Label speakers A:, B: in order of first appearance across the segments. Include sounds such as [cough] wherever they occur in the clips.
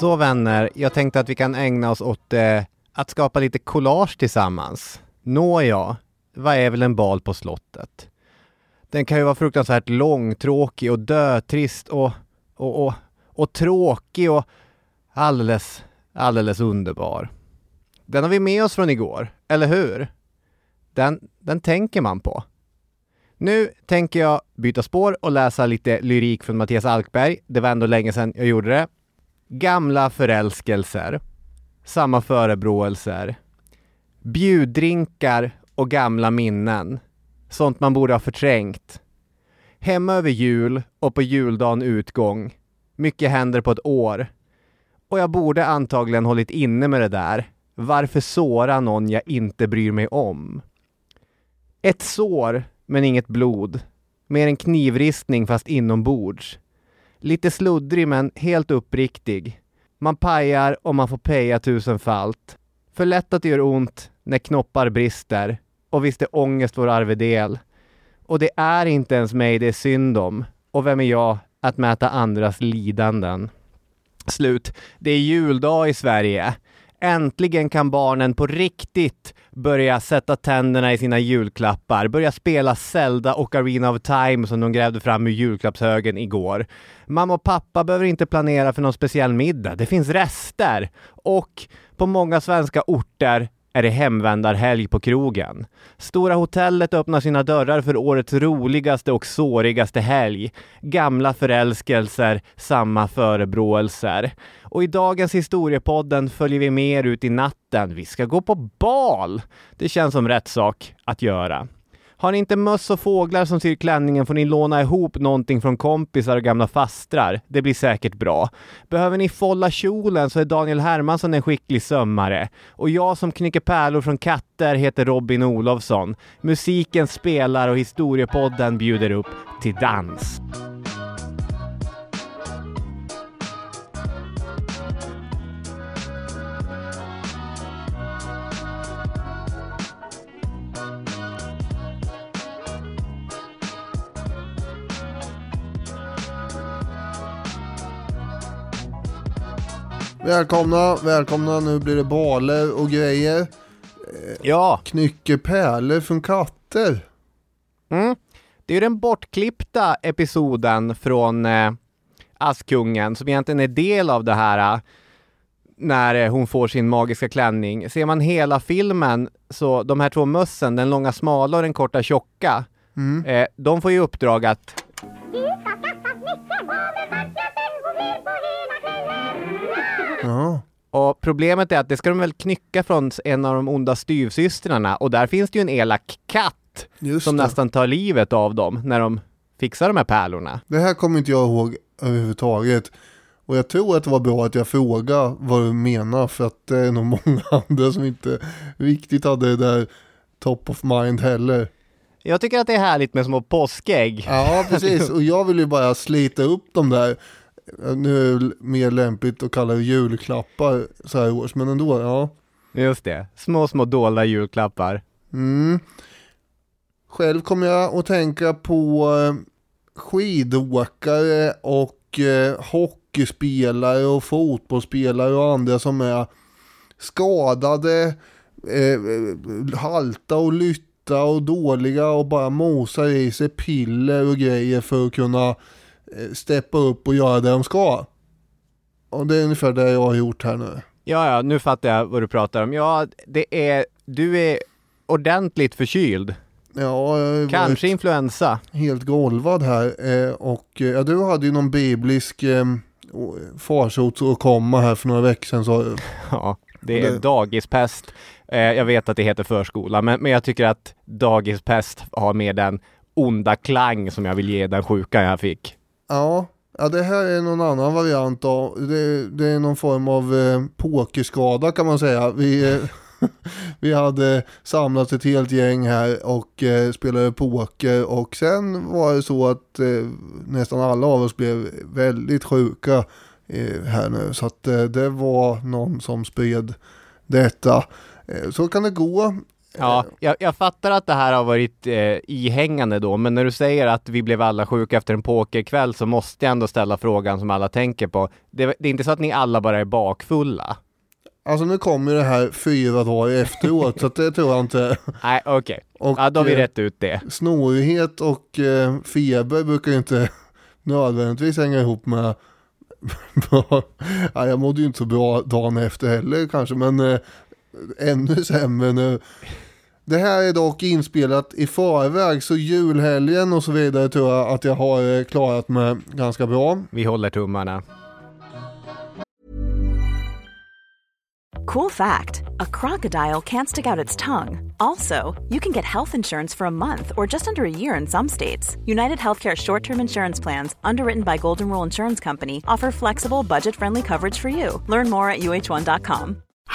A: Så vänner, jag tänkte att vi kan ägna oss åt eh, att skapa lite collage tillsammans. Nåja, vad är väl en bal på slottet? Den kan ju vara fruktansvärt långtråkig och dötrist och, och, och, och tråkig och alldeles, alldeles underbar. Den har vi med oss från igår, eller hur? Den, den tänker man på. Nu tänker jag byta spår och läsa lite lyrik från Mattias Alkberg. Det var ändå länge sedan jag gjorde det. Gamla förälskelser. Samma förebråelser. Bjuddrinkar och gamla minnen. Sånt man borde ha förträngt. Hemma över jul och på juldagen utgång. Mycket händer på ett år. Och jag borde antagligen hållit inne med det där. Varför såra någon jag inte bryr mig om? Ett sår, men inget blod. Mer en knivristning fast inombords. Lite sluddrig men helt uppriktig. Man pajar och man får peja tusenfalt. För lätt att det gör ont när knoppar brister. Och visst är ångest vår arvedel. Och det är inte ens mig det är synd om. Och vem är jag att mäta andras lidanden? Slut. Det är juldag i Sverige. Äntligen kan barnen på riktigt börja sätta tänderna i sina julklappar, börja spela Zelda och Arena of Time som de grävde fram ur julklappshögen igår. Mamma och pappa behöver inte planera för någon speciell middag, det finns rester. Och på många svenska orter är det hemvändarhelg på krogen. Stora hotellet öppnar sina dörrar för årets roligaste och sårigaste helg. Gamla förälskelser, samma förebråelser. Och i dagens historiepodden följer vi med er ut i natten. Vi ska gå på bal! Det känns som rätt sak att göra. Har ni inte möss och fåglar som syr klänningen får ni låna ihop någonting från kompisar och gamla fastrar. Det blir säkert bra. Behöver ni folla kjolen så är Daniel Hermansson en skicklig sömmare. Och jag som knycker pärlor från katter heter Robin Olofsson. Musiken spelar och historiepodden bjuder upp till dans.
B: Välkomna, välkomna. Nu blir det baler och grejer.
A: Ja,
B: Knycker pärlor från katter.
A: mm. det är ju den bortklippta episoden från eh, Askungen som egentligen är del av det här eh, när eh, hon får sin magiska klänning. Ser man hela filmen så de här två mössen, den långa smala och den korta tjocka,
B: Mm.
A: eh, de får ju uppdrag att
B: Ja.
A: och problemet är att det ska de väl knycka från en av de onda styvsystrarna och där finns det ju en elak katt
B: Just
A: som
B: det.
A: nästan tar livet av dem när de fixar de här pärlorna.
B: Det här kommer inte jag ihåg överhuvudtaget. Och jag tror att det var bra att jag frågade vad du menar för att det är nog många [laughs] andra som inte riktigt hade det där top of mind heller.
A: Jag tycker att det är härligt med små påskägg.
B: Ja, precis. [laughs] Och jag vill ju bara slita upp de där. Nu är det mer lämpligt att kalla det julklappar så här års, men ändå, ja.
A: Just det, små, små dolda julklappar.
B: Mm. Själv kommer jag att tänka på eh, skidåkare och eh, hockeyspelare och fotbollsspelare och andra som är skadade, eh, halta och lytta och dåliga och bara mosar i sig piller och grejer för att kunna steppa upp och göra det de ska. Och det är ungefär det jag har gjort här nu.
A: Ja, ja, nu fattar jag vad du pratar om. Ja, det är, du är ordentligt förkyld.
B: Ja, jag
A: Kanske influensa.
B: helt golvad här. Eh, och eh, ja, du hade ju någon biblisk eh, farsot att komma här för några veckor sedan. Så, [laughs]
A: Ja, det är
B: Det-
A: dagispest. Eh, jag vet att det heter förskola, men, men jag tycker att dagispest har mer den onda klang som jag vill ge den sjukan jag fick
B: ja, ja, det här är någon annan variant då. det, det är någon form av eh, pokerskada kan man säga. Vi, eh, [laughs] vi hade samlat ett helt gäng här och eh, spelade poker och sen var det så att eh, nästan alla av oss blev väldigt sjuka eh, här nu. Så att eh, det var någon som spred detta. Eh, så kan det gå.
A: Ja, jag, jag fattar att det här har varit eh, ihängande då, men när du säger att vi blev alla sjuka efter en pokerkväll så måste jag ändå ställa frågan som alla tänker på. Det, det är inte så att ni alla bara är bakfulla?
B: Alltså nu kommer det här fyra dagar efteråt så det tror jag inte.
A: Nej, okej.
B: Och,
A: Ja, då har vi
B: eh,
A: rätt ut det.
B: Snorighet och eh, feber brukar ju inte nödvändigtvis hänga ihop med [laughs] ja, jag mådde ju inte så bra dagen efter heller kanske men eh, ännu sämre nu. Det här är dock inspelat i förväg så julhelgen och så vidare tror jag att jag har eh, klarat mig ganska bra.
A: Vi håller tummarna.
C: Cool fact a crocodile can't stick out its tongue. Also, you can get health insurance for a month or just under a year in some states. United Healthcare short term insurance plans, underwritten by Golden Rule Insurance Company, offer flexible, budget friendly coverage for you. Learn more at uh1.com.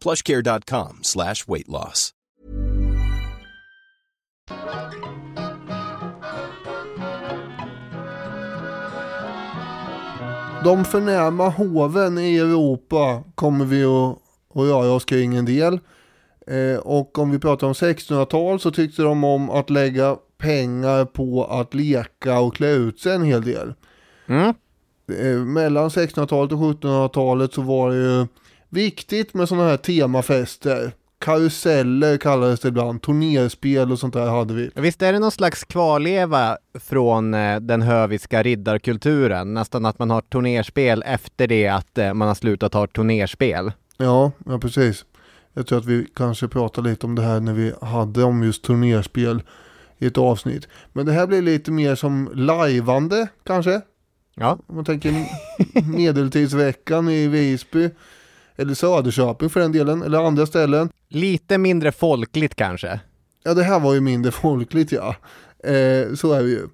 D: plushcare.com slash weight loss.
B: De förnäma hoven i Europa kommer vi att, att röra oss kring en del. Eh, och om vi pratar om 1600-tal så tyckte de om att lägga pengar på att leka och klä ut sig en hel del.
A: Mm.
B: Eh, mellan 1600-talet och 1700-talet så var det ju viktigt med sådana här temafester. Karuseller kallades det ibland, turnerspel och sånt där hade vi.
A: Visst är det någon slags kvarleva från eh, den höviska riddarkulturen? Nästan att man har turnerspel efter det att eh, man har slutat ha turnerspel.
B: Ja, ja precis. Jag tror att vi kanske pratade lite om det här när vi hade om just turnerspel i ett avsnitt. Men det här blir lite mer som lajvande kanske.
A: Ja,
B: Om man tänker [laughs] medeltidsveckan i Visby. Eller Söderköping för den delen, eller andra ställen.
A: lite mindre folkligt kanske.
B: Ja, det här var ju mindre [laughs] folkligt ja. Eh, så är det ju.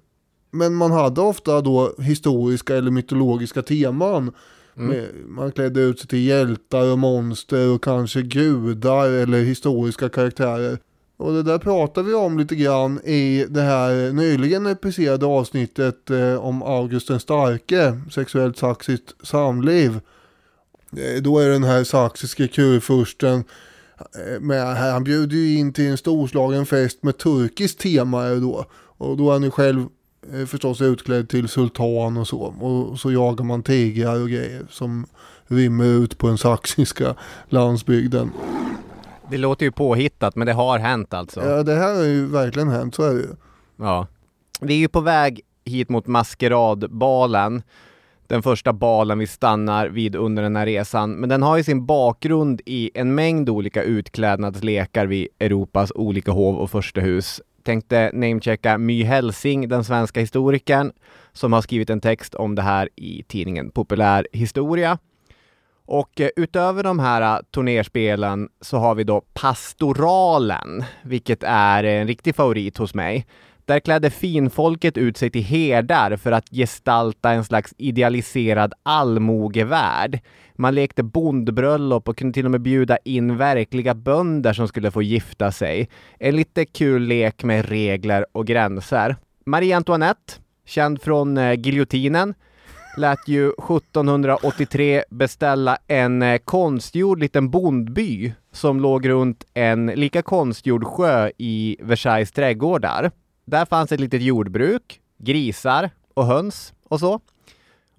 B: Men man hade ofta då historiska eller mytologiska teman. Med, man klädde ut sig till hjältar och monster och kanske gudar eller historiska karaktärer. Och det där pratar vi om lite grann i det här nyligen episerade avsnittet eh, om August den starke, sexuellt saxiskt samliv. Eh, då är den här saxiske kurfursten eh, med här, han bjuder ju in till en storslagen fest med turkiskt tema då. Och då är han ju själv eh, förstås utklädd till sultan och så. Och så jagar man tigrar och grejer som rymmer ut på den saxiska landsbygden.
A: Det låter ju påhittat, men det har hänt alltså.
B: Ja, det här har ju verkligen hänt, så är det ju.
A: Ja. Vi är ju på väg hit mot maskeradbalen. Den första balen vi stannar vid under den här resan. Men den har ju sin bakgrund i en mängd olika utklädnadslekar vid Europas olika hov och förstehus. Tänkte namechecka My Helsing, den svenska historikern, som har skrivit en text om det här i tidningen Populär Historia. Och eh, utöver de här eh, turnerspelen så har vi då pastoralen, vilket är en riktig favorit hos mig. Där klädde finfolket ut sig till herdar för att gestalta en slags idealiserad allmogevärld. Man lekte bondbröllop och kunde till och med bjuda in verkliga bönder som skulle få gifta sig. En lite kul lek med regler och gränser. Marie Antoinette, känd från eh, giljotinen, lät ju 1783 beställa en eh, konstgjord liten bondby som låg runt en lika konstgjord sjö i Versailles trädgårdar. Där fanns ett litet jordbruk, grisar och höns och så.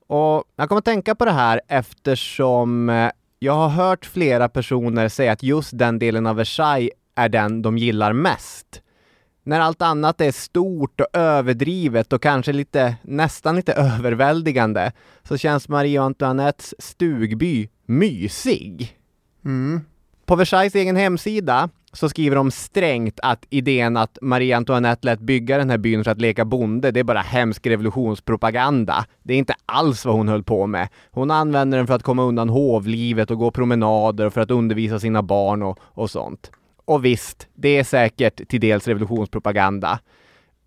A: Och jag kommer att tänka på det här eftersom eh, jag har hört flera personer säga att just den delen av Versailles är den de gillar mest. När allt annat är stort och överdrivet och kanske lite, nästan lite [laughs] överväldigande så känns Marie Antoinettes stugby mysig.
B: Mm.
A: På Versailles egen hemsida så skriver de strängt att idén att Marie Antoinette lät bygga den här byn för att leka bonde, det är bara hemsk revolutionspropaganda. Det är inte alls vad hon höll på med. Hon använder den för att komma undan hovlivet och gå promenader och för att undervisa sina barn och, och sånt. Och visst, det är säkert till dels revolutionspropaganda.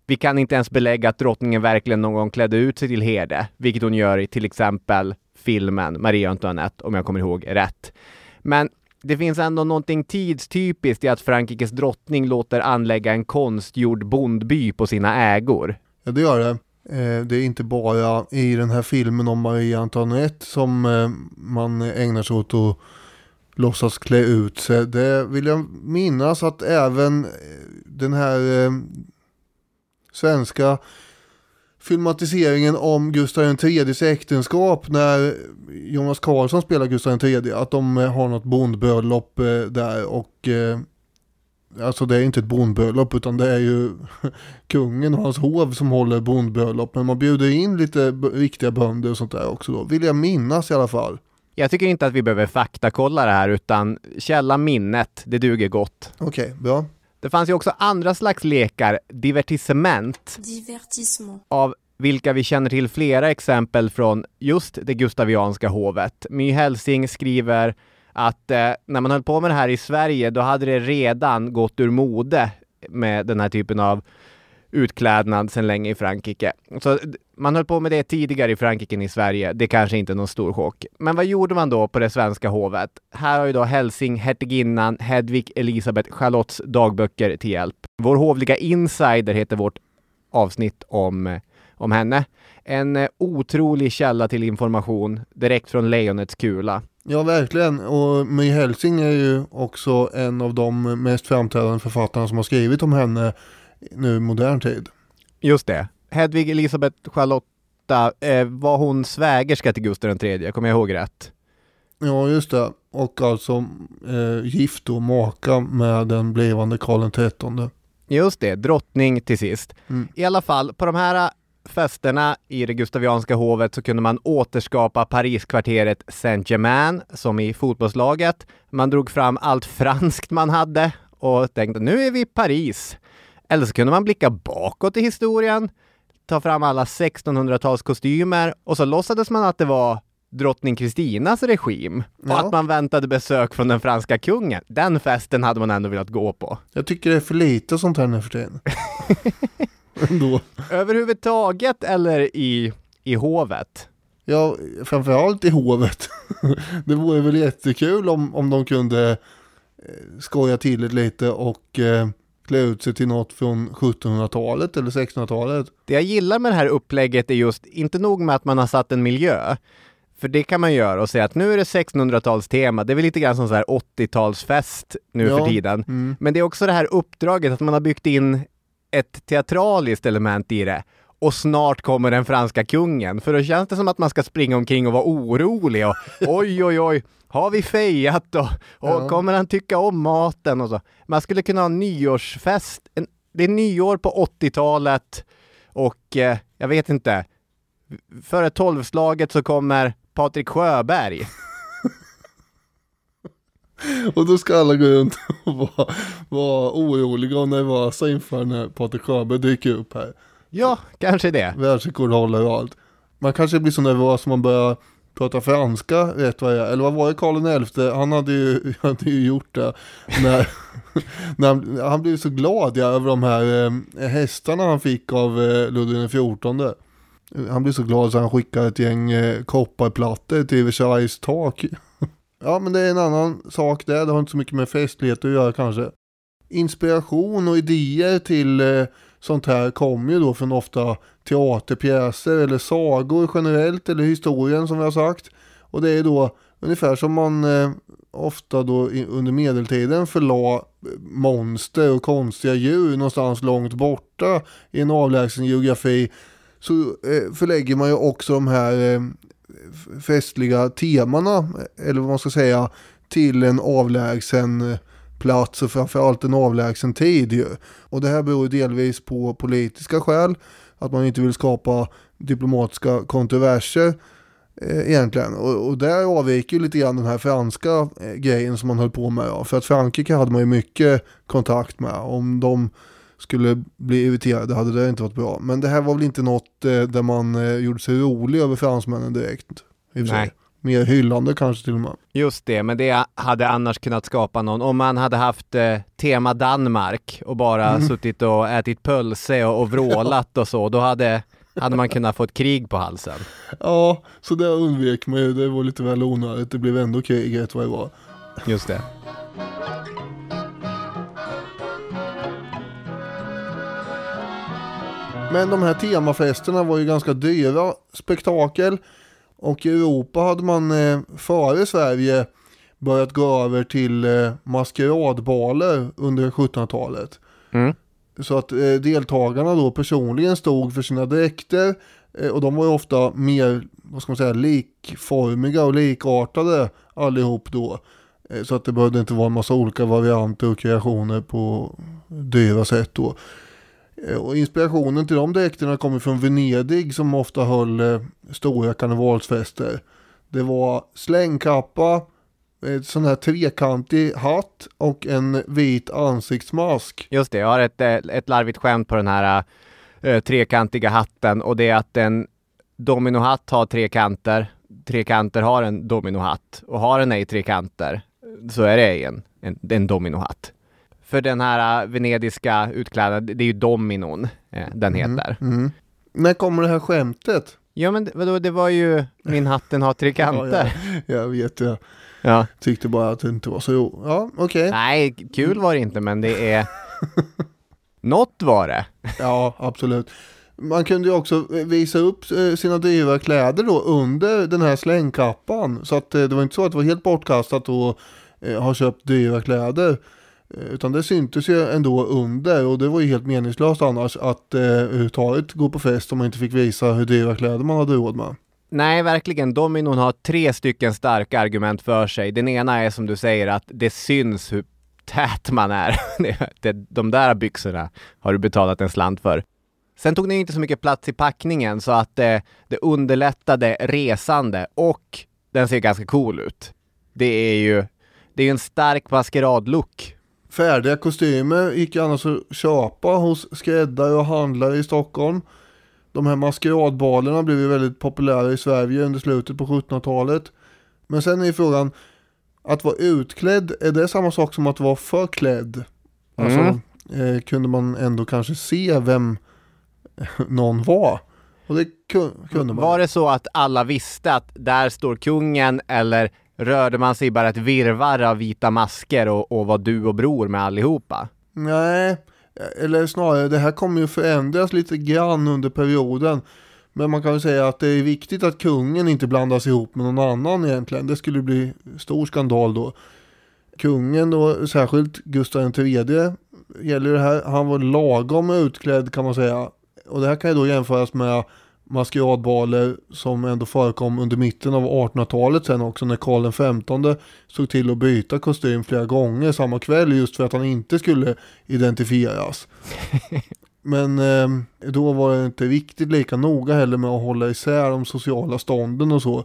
A: Vi kan inte ens belägga att drottningen verkligen någon gång klädde ut sig till herde, vilket hon gör i till exempel filmen Marie Antoinette, om jag kommer ihåg rätt. Men det finns ändå någonting tidstypiskt i att Frankrikes drottning låter anlägga en konstgjord bondby på sina ägor.
B: Ja, det gör det. Eh, det är inte bara i den här filmen om Marie Antoinette som eh, man ägnar sig åt att låtsas klä ut sig. Det vill jag minnas att även eh, den här svenska filmatiseringen om Gustav IIIs äktenskap när Jonas Karlsson spelar Gustav III. Att de eh, har något bondbröllop eh, där och eh, Alltså det är inte ett bondbröllop utan det är ju [laughs] kungen och hans hov som håller bondbröllop. Men man bjuder in lite riktiga bönder och sånt där också då. Vill jag minnas i alla fall.
A: Jag tycker inte att vi behöver faktakolla det här utan källa minnet, det duger gott.
B: Okej, okay, bra.
A: Det fanns ju också andra slags lekar, divertissement,
E: Divertissement.
A: av vilka vi känner till flera exempel från just det gustavianska hovet. My Helsing skriver att eh, när man höll på med det här i Sverige, då hade det redan gått ur mode med den här typen av utklädnad sedan länge i Frankrike. Så man höll på med det tidigare i Frankrike än i Sverige. Det kanske inte är någon stor chock. Men vad gjorde man då på det svenska hovet? Här har ju då hälsing hertiginnan Hedvig Elisabeth Charlottes dagböcker till hjälp. Vår hovliga insider heter vårt avsnitt om, om henne. En eh, otrolig källa till information direkt från lejonets kula.
B: Ja, verkligen. Och My Helsing är ju också en av de mest framträdande författarna som har skrivit om henne nu i modern tid.
A: Just det. Hedvig Elisabeth Charlotta, eh, var hon svägerska till Gustav III? Kommer jag ihåg rätt?
B: Ja, just det. Och alltså eh, gift och maka med den blivande Karl XIII.
A: Just det, drottning till sist.
B: Mm.
A: I alla fall, på de här festerna i det gustavianska hovet så kunde man återskapa Pariskvarteret Saint-Germain som i fotbollslaget. Man drog fram allt franskt man hade och tänkte nu är vi i Paris. Eller så kunde man blicka bakåt i historien, ta fram alla 1600-talskostymer och så låtsades man att det var drottning Kristinas regim och
B: Ja.
A: att man väntade besök från den franska kungen. Den festen hade man ändå velat gå på.
B: Jag tycker det är för lite sånt här nu för tiden. [laughs] Ändå.
A: Överhuvudtaget eller i, i hovet?
B: Ja, framförallt i hovet. [laughs] det vore väl jättekul om, om de kunde eh, skoja till det lite och eh, klä ut sig till något från 1700-talet eller 1600-talet.
A: Det jag gillar med det här upplägget är just, inte nog med att man har satt en miljö, för det kan man göra och säga att nu är det 1600-talstema, det är väl lite grann som så här 80-talsfest nu
B: Ja,
A: för tiden.
B: mm.
A: Men det är också det här uppdraget att man har byggt in ett teatraliskt element i det. Och snart kommer den franska kungen, för då känns det som att man ska springa omkring och vara orolig och [laughs] oj, oj, oj, har vi fejat och, och
B: Ja.
A: kommer han tycka om maten och så. Man skulle kunna ha en nyårsfest. Det är nyår på 80-talet och eh, jag vet inte, före tolvslaget så kommer Patrik Sjöberg. [laughs]
B: Och då ska alla gå runt och vara, vara oroliga och nervösa inför när Patrik Sjöberg dyker upp här.
A: Ja, kanske det.
B: Världsrekordhållare och allt. Man kanske blir så nervös om man börjar prata franska rätt vad det är. Eller vad var det Karl XI? Han hade ju, [laughs] hade ju gjort det. När, [laughs] när han, han blev så glad ja, över de här eh, hästarna han fick av eh, Ludvig XIV. Han blev så glad så han skickade ett gäng eh, kopparplattor till Versailles tak. [laughs] ja men det är en annan sak där. Det har inte så mycket med festlighet att göra kanske. Inspiration och idéer till eh, sånt här kommer ju då från ofta teaterpjäser eller sagor generellt eller historien som vi har sagt. Och det är då ungefär som man eh, ofta då i, under medeltiden förlade eh, monster och konstiga djur någonstans långt borta i en avlägsen geografi. Så eh, förlägger man ju också de här eh, festliga temana, eh, eller vad man ska säga, till en avlägsen eh, plats och framförallt en avlägsen tid ju. Och det här beror delvis på politiska skäl, att man inte vill skapa diplomatiska kontroverser eh, egentligen. Och, och där avviker ju lite grann den här franska eh, grejen som man höll på med. Ja. För att Frankrike hade man ju mycket kontakt med. Om de skulle bli irriterade hade det inte varit bra. Men det här var väl inte något eh, där man eh, gjorde sig rolig över fransmännen direkt. i sig.
A: Nej.
B: Mer hyllande kanske till och med.
A: Just det, men det hade annars kunnat skapa någon, om man hade haft eh, tema Danmark och bara
B: Mm.
A: suttit och ätit pölse och, och vrålat [laughs] och så, då hade, hade man kunnat få ett krig på halsen.
B: Ja, så det undvek man ju. Det var lite väl onödigt. Det blev ändå kriget vad det var.
A: Just det.
B: Men de här temafesterna var ju ganska dyra spektakel. Och i Europa hade man eh, före Sverige börjat gå över till eh, maskeradbaler under 1700-talet.
A: Mm.
B: Så att eh, deltagarna då personligen stod för sina dräkter och de var ju ofta mer, vad ska man säga, likformiga och likartade allihop då. Så att det behövde inte vara en massa olika varianter och kreationer på dyra sätt då. Eh, och inspirationen till de dräkterna kommer från Venedig som ofta höll eh, stora karnevalsfester. Det var slängkappa, en sån här trekantig hatt och en vit ansiktsmask.
A: Just det, jag har ett, eh, ett larvigt skämt på den här äh, trekantiga hatten och det är att en dominohatt har tre kanter, tre kanter har en dominohatt och har den ej tre kanter så är det ej en, en, en dominohatt. För den här eh, venediska utklädnaden, det är ju dominon eh, den heter.
B: Mm. När kommer det här skämtet?
A: Ja men vadå, det var ju min hatten har tre kanter. [laughs]
B: Jag vet, jag
A: Ja.
B: tyckte bara att det inte var så ro. Ja, okej.
A: Nej, kul var det inte men det är Något var det. [laughs]
B: Ja, absolut. Man kunde ju också visa upp eh, sina dyra kläder då under den här slängkappan. Så att eh, det var inte så att det var helt bortkastat att ha köpt dyra kläder. Eh, utan det syntes ju ändå under och det var ju helt meningslöst annars att eh, överhuvudtaget gå på fest om man inte fick visa hur dyra kläder man hade råd med.
A: Nej, verkligen. Dominon har tre stycken starka argument för sig. Den ena är som du säger att det syns hur tät man är. [laughs] De där byxorna har du betalat en slant för. Sen tog den inte så mycket plats i packningen så att eh, det underlättade resande och den ser ganska cool ut. Det är ju det är ju en stark maskeradlook.
B: Färdiga kostymer gick ju annars att köpa hos skräddare och handlare i Stockholm. De här maskeradbalerna blev ju väldigt populära i Sverige under slutet på 1700-talet. Men sen är ju frågan, att vara utklädd, är det samma sak som att vara förklädd? Alltså, eh, kunde man ändå kanske se vem [laughs] någon var? Och det ku- kunde man.
A: Var det så att alla visste att där står kungen eller rörde man sig bara ett virrvarr av vita masker och, och var du och bror med allihopa?
B: Nej, eller snarare det här kommer ju förändras lite grann under perioden. Men man kan ju säga att det är viktigt att kungen inte blandas ihop med någon annan egentligen. Det skulle bli stor skandal då. Kungen då, särskilt Gustav III gäller det här. Han var lagom utklädd kan man säga. Och det här kan ju då jämföras med maskeradbaler som ändå förekom under mitten av 1800-talet sen också när Karl XV såg till att byta kostym flera gånger samma kväll just för att han inte skulle identifieras. [laughs] Men eh, då var det inte riktigt lika noga heller med att hålla isär de sociala stånden och så.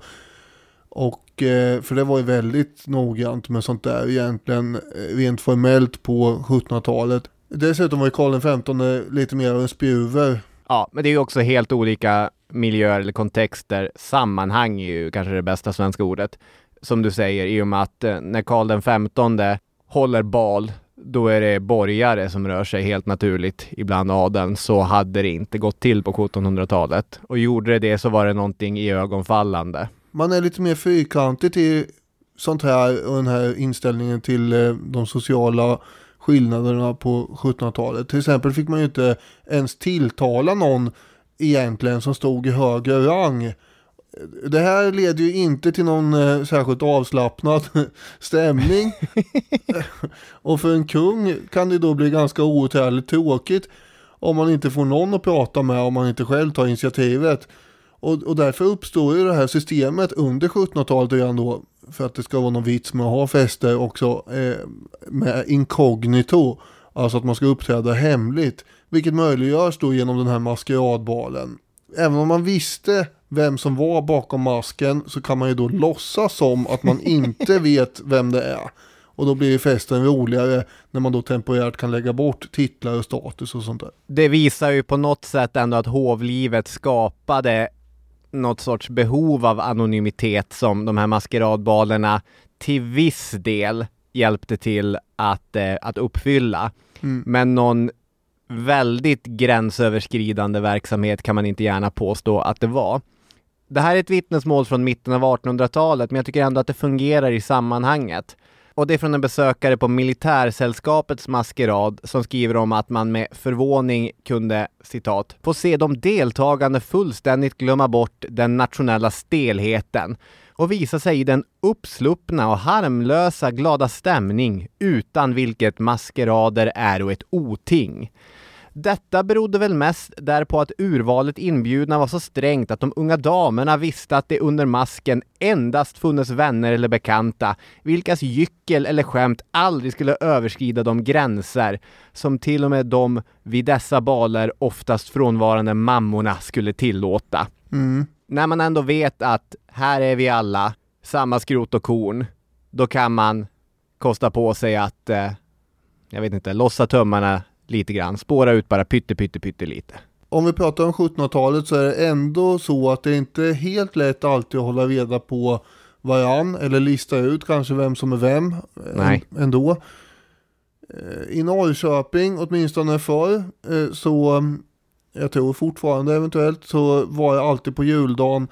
B: Och eh, för det var ju väldigt noggrant med sånt där egentligen eh, rent formellt på 1700-talet. Dessutom var ju Karl XV lite mer av en spjuver.
A: Ja, men det är ju också helt olika miljöer eller kontexter. Sammanhang är ju kanske det bästa svenska ordet. Som du säger, i och med att eh, när Karl den femtonde håller bal, då är det borgare som rör sig helt naturligt ibland adeln. Så hade det inte gått till på 1700-talet. Och gjorde det det så var det någonting i ögonfallande.
B: Man är lite mer fyrkantig till sånt här och den här inställningen till eh, de sociala skillnaderna på 1700-talet. Till exempel fick man ju inte ens tilltala någon egentligen som stod i högre rang. Det här leder ju inte till någon eh, särskilt avslappnad [laughs] stämning. [laughs] och för en kung kan det då bli ganska outhärdligt tråkigt om man inte får någon att prata med om man inte själv tar initiativet. Och, och därför uppstår ju det här systemet under 1700-talet redan då, för att det ska vara någon vits med att ha fester också, eh, med inkognito. Alltså att man ska uppträda hemligt. Vilket möjliggörs då genom den här maskeradbalen. Även om man visste vem som var bakom masken så kan man ju då låtsas som att man [laughs] inte vet vem det är. Och då blir ju festen roligare när man då temporärt kan lägga bort titlar och status och sånt där.
A: Det visar ju på något sätt ändå att hovlivet skapade något sorts behov av anonymitet som de här maskeradbalerna till viss del hjälpte till att, eh, att uppfylla.
B: Mm.
A: Men någon väldigt gränsöverskridande verksamhet kan man inte gärna påstå att det var. Det här är ett vittnesmål från mitten av 1800-talet, men jag tycker ändå att det fungerar i sammanhanget. Och det är från en besökare på Militärsällskapets maskerad som skriver om att man med förvåning kunde, citat, få se de deltagande fullständigt glömma bort den nationella stelheten och visa sig i den uppsluppna och harmlösa glada stämning utan vilket maskerader är och ett oting. Detta berodde väl mest därpå att urvalet inbjudna var så strängt att de unga damerna visste att det under masken endast funnits vänner eller bekanta, vilkas gyckel eller skämt aldrig skulle överskrida de gränser som till och med de vid dessa baler oftast frånvarande mammorna skulle tillåta.
B: Mm.
A: När man ändå vet att här är vi alla, samma skrot och korn, då kan man kosta på sig att, eh, jag vet inte, lossa tömmarna lite grann, spåra ut bara pytte, pytte, pytte lite.
B: Om vi pratar om 1700-talet så är det ändå så att det inte är helt lätt alltid att hålla reda på varann eller lista ut kanske vem som är vem
A: Nej.
B: ändå. Eh, I Norrköping, åtminstone förr, eh, så jag tror fortfarande eventuellt, så var jag alltid på juldagen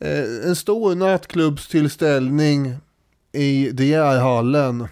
B: eh, en stor nattklubbstillställning i DR-hallen.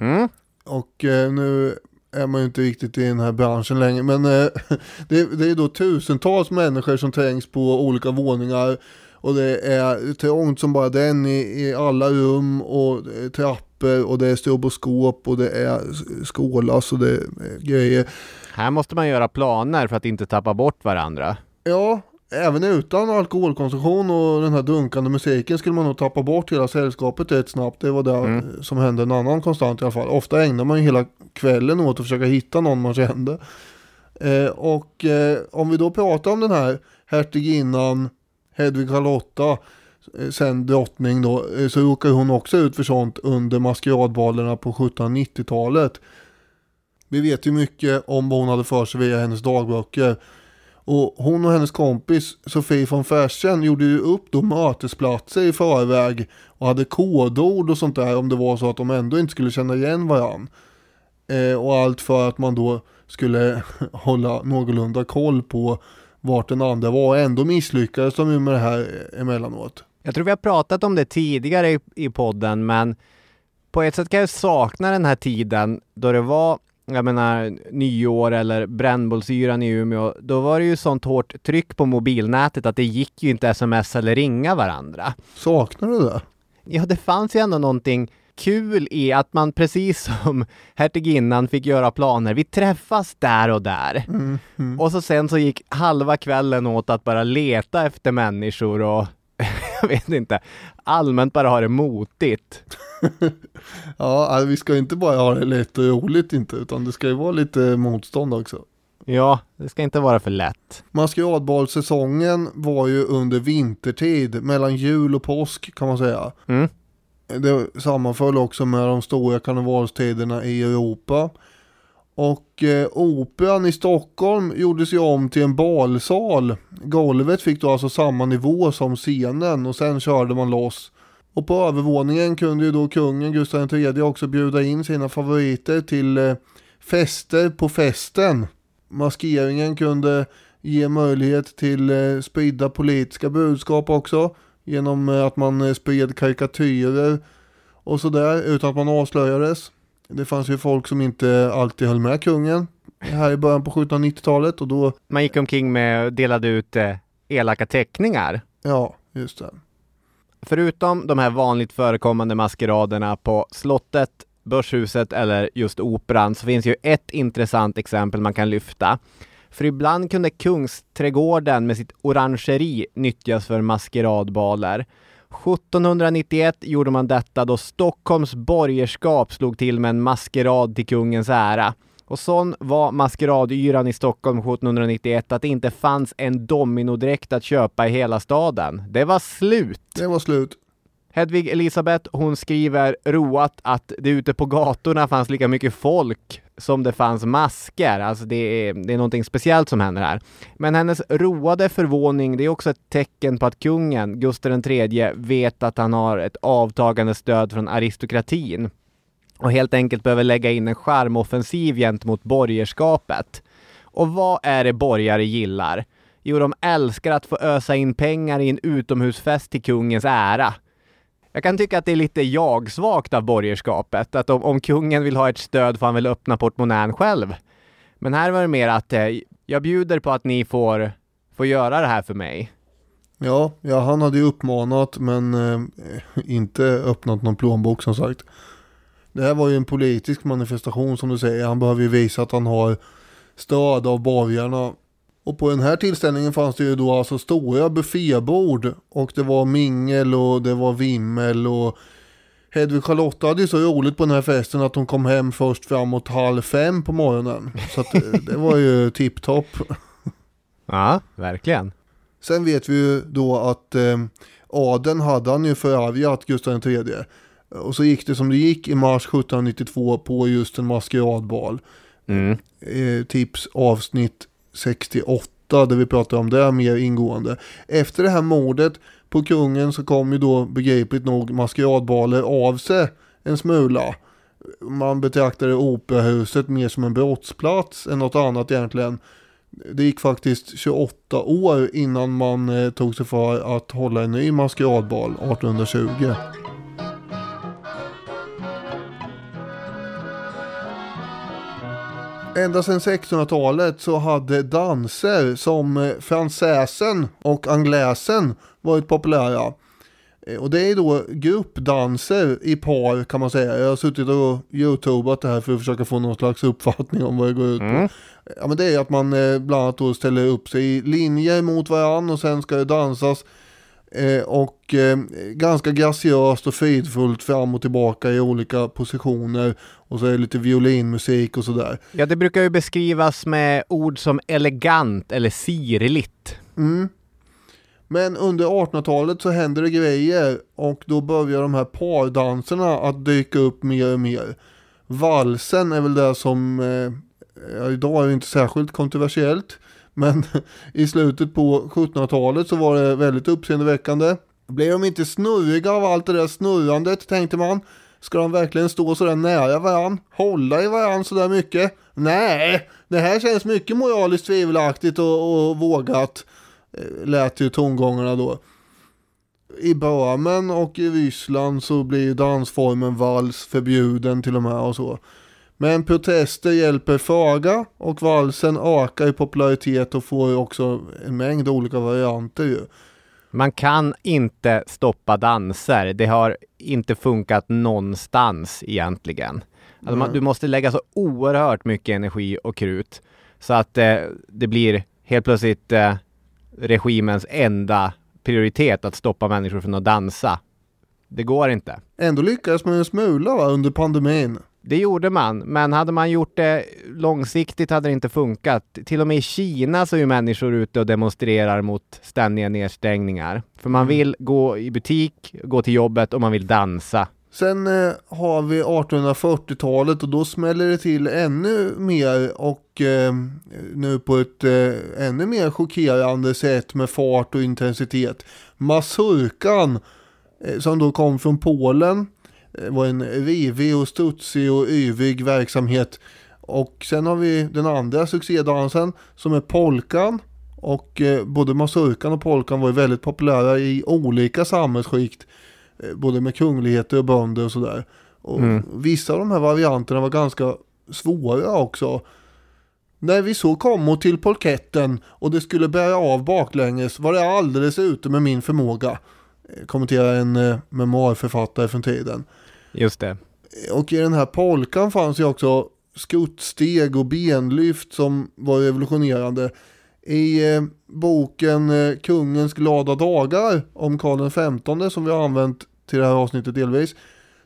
A: Mm.
B: Och eh, nu är man ju inte riktigt i den här branschen längre. Men eh, [laughs] det, det är då tusentals människor som trängs på olika våningar. Och det är trångt som bara den i, i alla rum och trappor och det är stroboskop och det är skålas och det är grejer.
A: Här måste man göra planer för att inte tappa bort varandra.
B: Ja, även utan alkoholkonsumtion och den här dunkande musiken skulle man nog tappa bort hela sällskapet rätt snabbt. Det var det
A: Mm.
B: som hände en annan konstant i alla fall. Ofta ägnar man ju hela kvällen åt att försöka hitta någon man kände. Eh, och eh, om vi då pratar om den här hertiginnan Hedvig Charlotta, eh, sen drottning då, eh, så råkar hon också ut för sånt under maskeradbalerna på 1790-talet. Vi vet ju mycket om vad hon hade för sig via hennes dagböcker. Och hon och hennes kompis Sofie von Fersen gjorde ju upp då mötesplatser i förväg och hade kodord och sånt där om det var så att de ändå inte skulle känna igen varann. Eh, och allt för att man då skulle [laughs] hålla någorlunda koll på vart den andra var och ändå misslyckades de ju med det här emellanåt.
A: Jag tror vi har pratat om det tidigare i, i podden, men på ett sätt kan jag sakna den här tiden då det var, jag menar, nyår eller brännbollsyran i Umeå. Då var det ju sånt hårt tryck på mobilnätet att det gick ju inte sms eller ringa varandra.
B: Saknar du det?
A: Ja, det fanns ju ändå någonting kul i att man precis som hertiginnan fick göra planer. Vi träffas där och där.
B: Mm, mm.
A: Och så sen så gick halva kvällen åt att bara leta efter människor och jag vet inte, allmänt bara ha det motigt. [laughs]
B: Ja, alltså, vi ska inte bara ha det lätt och roligt inte, utan det ska ju vara lite motstånd också.
A: Ja, det ska inte vara för lätt.
B: Maskeradbalsäsongen var ju under vintertid, mellan jul och påsk kan man säga.
A: Mm.
B: Det sammanföll också med de stora karnevalstiderna i Europa. Och eh, operan i Stockholm gjordes ju om till en balsal. Golvet fick då alltså samma nivå som scenen och sen körde man loss. Och på övervåningen kunde ju då kungen Gustav III också bjuda in sina favoriter till eh, fester på festen. Maskeringen kunde ge möjlighet till eh, spridda politiska budskap också. Genom eh, att man eh, spred karikatyrer och sådär utan att man avslöjades. Det fanns ju folk som inte alltid höll med kungen här i början på 1790-talet och då,
A: Man gick omkring med och delade ut eh, elaka teckningar.
B: ja, just det.
A: Förutom de här vanligt förekommande maskeraderna på slottet, börshuset eller just operan så finns ju ett intressant exempel man kan lyfta. För ibland kunde Kungsträdgården med sitt orangeri nyttjas för maskeradbaler. 1791 gjorde man detta då Stockholms borgerskap slog till med en maskerad till kungens ära. Och sån var maskeradyran i Stockholm 1791 att det inte fanns en dominodräkt att köpa i hela staden. Det var slut!
B: Det var slut.
A: Hedvig Elisabeth, hon skriver roat att det ute på gatorna fanns lika mycket folk som det fanns masker. Alltså det är, det är någonting speciellt som händer här. Men hennes roade förvåning, det är också ett tecken på att kungen, Gustav III, vet att han har ett avtagande stöd från aristokratin och helt enkelt behöver lägga in en charmoffensiv gentemot borgerskapet. Och vad är det borgare gillar? Jo, de älskar att få ösa in pengar i en utomhusfest till kungens ära. Jag kan tycka att det är lite jag-svagt av borgerskapet, att om, om kungen vill ha ett stöd får han väl öppna portmonnän själv. Men här var det mer att eh, jag bjuder på att ni får, får göra det här för mig.
B: Ja, ja han hade ju uppmanat men eh, inte öppnat någon plånbok som sagt. Det här var ju en politisk manifestation som du säger. Han behöver ju visa att han har stöd av borgarna. Och på den här tillställningen fanns det ju då alltså stora buffébord. Och det var mingel och det var vimmel och Hedvig Charlotta hade ju så roligt på den här festen att hon kom hem först framåt halv fem på morgonen. Så att det var ju tipptopp.
A: Ja, verkligen.
B: Sen vet vi ju då att eh, adeln hade han ju förargat Gustav III. Och så gick det som det gick i mars 1792 på just en maskeradbal.
A: Mm.
B: Eh, tips avsnitt 68 där vi pratar om det mer ingående. Efter det här mordet på kungen så kom ju då begripligt nog maskeradbaler av sig en smula. Man betraktade operahuset mer som en brottsplats än något annat egentligen. Det gick faktiskt 28 år innan man eh, tog sig för att hålla en ny maskeradbal 1820. Ända sedan 1600-talet så hade danser som eh, fransäsen och angläsen varit populära. Eh, Och det är då gruppdanser i par kan man säga. Jag har suttit och youtubat det här för att försöka få någon slags uppfattning om vad det går ut på. Ja men det är att man eh, bland annat då ställer upp sig i linjer mot varandra och sen ska det dansas. Eh, och eh, ganska graciöst och fridfullt fram och tillbaka i olika positioner. Och så är det lite violinmusik och sådär.
A: Ja, det brukar ju beskrivas med ord som elegant eller sirligt.
B: Mm. Men under 1800-talet så händer det grejer och då börjar de här pardanserna att dyka upp mer och mer. Valsen är väl det som, eh, idag är det inte särskilt kontroversiellt, men [laughs] i slutet på 1700-talet så var det väldigt uppseendeväckande. Blev de inte snurriga av allt det där snurrandet tänkte man. Ska de verkligen stå sådär nära varann? Hålla i varann sådär mycket? Nej, det här känns mycket moraliskt tvivelaktigt och, och vågat eh, lät ju tongångarna då. I Böhmen och i Ryssland så blir dansformen vals förbjuden till och med och så. Men protester hjälper föga och valsen ökar i popularitet och får också en mängd olika varianter ju.
A: Man kan inte stoppa danser. Det har inte funkat någonstans egentligen. Alltså man, du måste lägga så oerhört mycket energi och krut så att eh, det blir helt plötsligt eh, regimens enda prioritet att stoppa människor från att dansa. Det går inte.
B: Ändå lyckades man en smula va, under pandemin.
A: Det gjorde man, men hade man gjort det långsiktigt hade det inte funkat. Till och med i Kina så är ju människor ute och demonstrerar mot ständiga nedstängningar. För man vill gå i butik, gå till jobbet och man vill dansa.
B: Sen eh, har vi 1840-talet och då smäller det till ännu mer och eh, nu på ett eh, ännu mer chockerande sätt med fart och intensitet. Mazurkan eh, som då kom från Polen var en rivig och studsig och yvig verksamhet. Och sen har vi den andra succédansen som är polkan. Och eh, både mazurkan och polkan var ju väldigt populära i olika samhällsskikt. Eh, både med kungligheter och bönder och sådär. Och
A: Mm.
B: vissa av de här varianterna var ganska svåra också. När vi så kom till polketten och det skulle bära av baklänges var det alldeles ute med min förmåga. Eh, Kommenterar en eh, memoarförfattare från tiden.
A: Just det.
B: Och i den här polkan fanns ju också skuttsteg och benlyft som var revolutionerande. I eh, boken eh, Kungens glada dagar om Karl XV som vi har använt till det här avsnittet delvis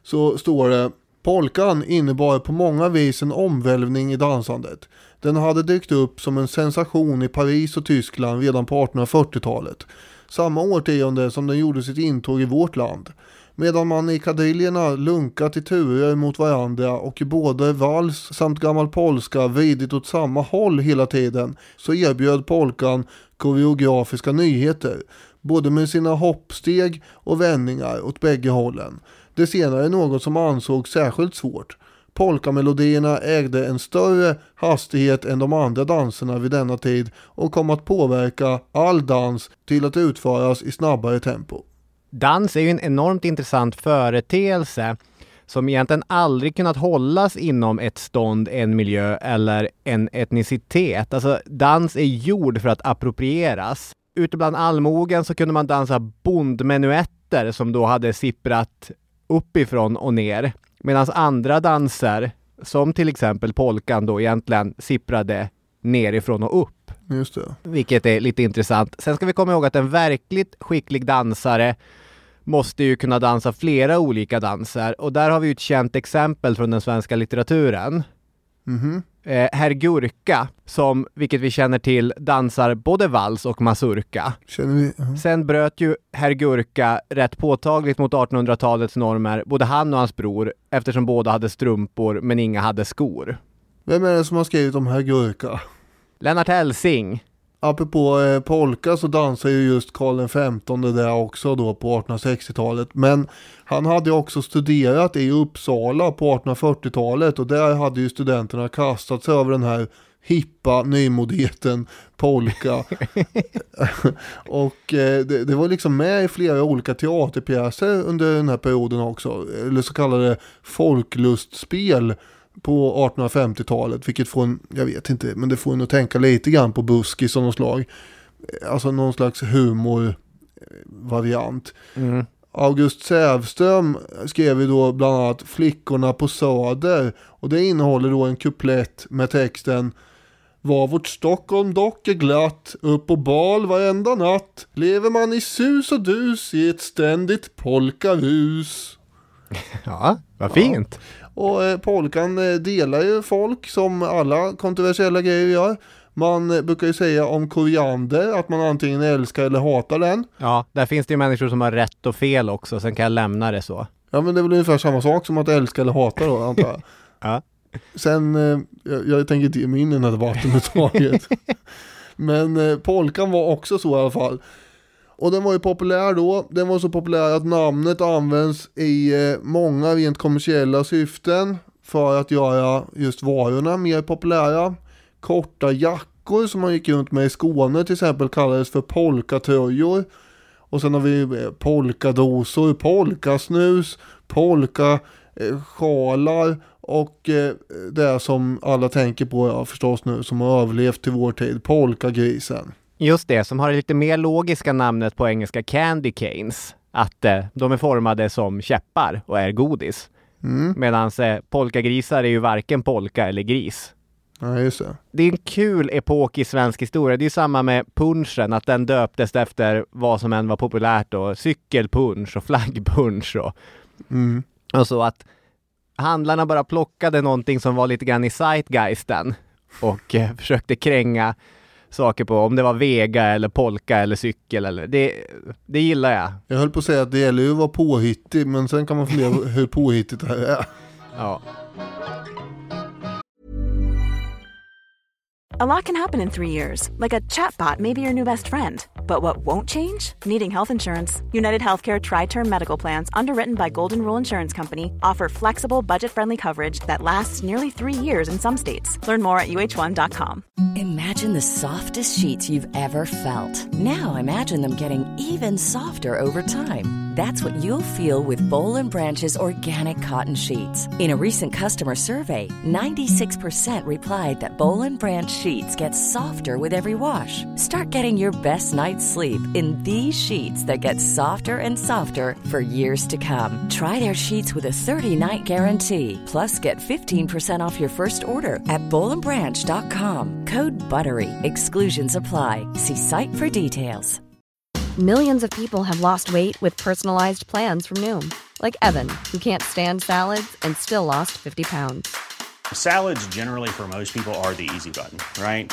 B: så står det Polkan innebar på många vis en omvälvning i dansandet. Den hade dykt upp som en sensation i Paris och Tyskland redan på 1840-talet. Samma årtionde som den gjorde sitt intåg i vårt land. Medan man i kadriljerna lunkat i turer mot varandra och i både vals samt gammal polska vridit åt samma håll hela tiden så erbjöd polkan koreografiska nyheter. Både med sina hoppsteg och vändningar åt bägge hållen. Det senare är något som ansågs särskilt svårt. Polkamelodierna ägde en större hastighet än de andra danserna vid denna tid och kom att påverka all dans till att utföras i snabbare tempo.
A: Dans är ju en enormt intressant företeelse som egentligen aldrig kunnat hållas inom ett stånd, en miljö eller en etnicitet. Alltså dans är gjord för att approprieras. Ute bland allmogen så kunde man dansa bondmenuetter som då hade sipprat uppifrån och ner. Medan andra danser, som till exempel polkan då egentligen sipprade nerifrån och upp.
B: Just det.
A: Vilket är lite intressant. Sen ska vi komma ihåg att en verkligt skicklig dansare måste ju kunna dansa flera olika danser och där har vi ju ett känt exempel från den svenska litteraturen.
B: Mhm.
A: Eh, Herr Gurka, som, vilket vi känner till, dansar både vals och mazurka.
B: Känner vi? mhm.
A: Sen bröt ju Herr Gurka rätt påtagligt mot 1800-talets normer, både han och hans bror, eftersom båda hade strumpor men inga hade skor.
B: Vem är det som har skrivit om Herr Gurka?
A: Lennart Hellsing,
B: Apropå eh, polka så dansar ju just Karl XV där också då på 1860-talet. Men han hade också studerat i Uppsala på 1840-talet och där hade ju studenterna kastat sig över den här hippa nymodigheten polka. [laughs] och eh, det, det var liksom med i flera olika teaterpjäser under den här perioden också. Eller så kallade folklustspel på 1850-talet, vilket får en, jag vet inte, men det får en att tänka lite grann på buskis av något slag. Alltså någon slags humorvariant.
A: mm.
B: August Sävström skrev ju då bland annat Flickorna på Söder och det innehåller då en kuplett med texten Var vårt Stockholm dock är glatt, upp på bal varenda natt, lever man i sus och dus i ett ständigt polkarus. [laughs]
A: ja, vad fint.
B: Och eh, polkan eh, delar ju folk som alla kontroversiella grejer gör. Man eh, brukar ju säga om koriander att man antingen älskar eller hatar den.
A: Ja, där finns det ju människor som har rätt och fel också, sen kan jag lämna det så.
B: Ja men det är väl ungefär samma sak som att älska eller hata då antar jag. [laughs]
A: Ja.
B: Sen, jag, jag tänker inte ge mig in i den här debatten överhuvudtaget. [laughs] Men polkan var också så i alla fall. Och den var ju populär då. Den var så populär att namnet används i eh, många rent kommersiella syften. För att göra just varorna mer populära. Korta jackor som man gick runt med i Skåne till exempel kallades för polkatröjor. Och sen har vi eh, polkadosor, polkasnus, polkasjalar eh, och det som alla tänker på ja, förstås nu som har överlevt till vår tid, polkagrisen.
A: Just det, som har det lite mer logiska namnet på engelska candy canes. Att eh, de är formade som käppar och är godis.
B: Mm.
A: Medan eh, polkagrisar är ju varken polka eller gris.
B: Ja, just det.
A: Det är en kul epok i svensk historia. Det är ju samma med punschen, att den döptes efter vad som än var populärt då. Cykelpunsch och flaggpunsch och,
B: Mm.
A: och så att handlarna bara plockade någonting som var lite grann i zeitgeisten och eh, försökte kränga saker på om det var vega eller polka eller cykel eller det, det gillar jag.
B: Jag höll på att säga att det gäller ju att vara påhittig men sen kan man fundera på [laughs] hur påhittigt det här är.
A: Ja.
C: A lot can happen in three years, like a chatbot may be your new best friend. But what won't change? Needing health insurance. United Healthcare Tri Term Medical Plans, underwritten by Golden Rule Insurance Company, offer flexible, budget friendly coverage that lasts nearly three years in some states. Learn more at uh1.com.
E: Imagine the softest sheets you've ever felt. Now imagine them getting even softer over time. That's what you'll feel with Bowl and Branch's organic cotton sheets. In a recent customer survey, 96% replied that Bowl and Branch sheets get softer with every wash. Start getting your best night's sleep in these sheets that get softer and softer for years to come. Try their sheets with a 30-night guarantee. Plus, get 15% off your first order at bowlandbranch.com. Code BUTTERY. Exclusions apply. See site for details.
F: Millions of people have lost weight with personalized plans from Noom, like Evan, who can't stand salads and still lost 50 pounds.
G: Salads, generally, for most people, are the easy button, right?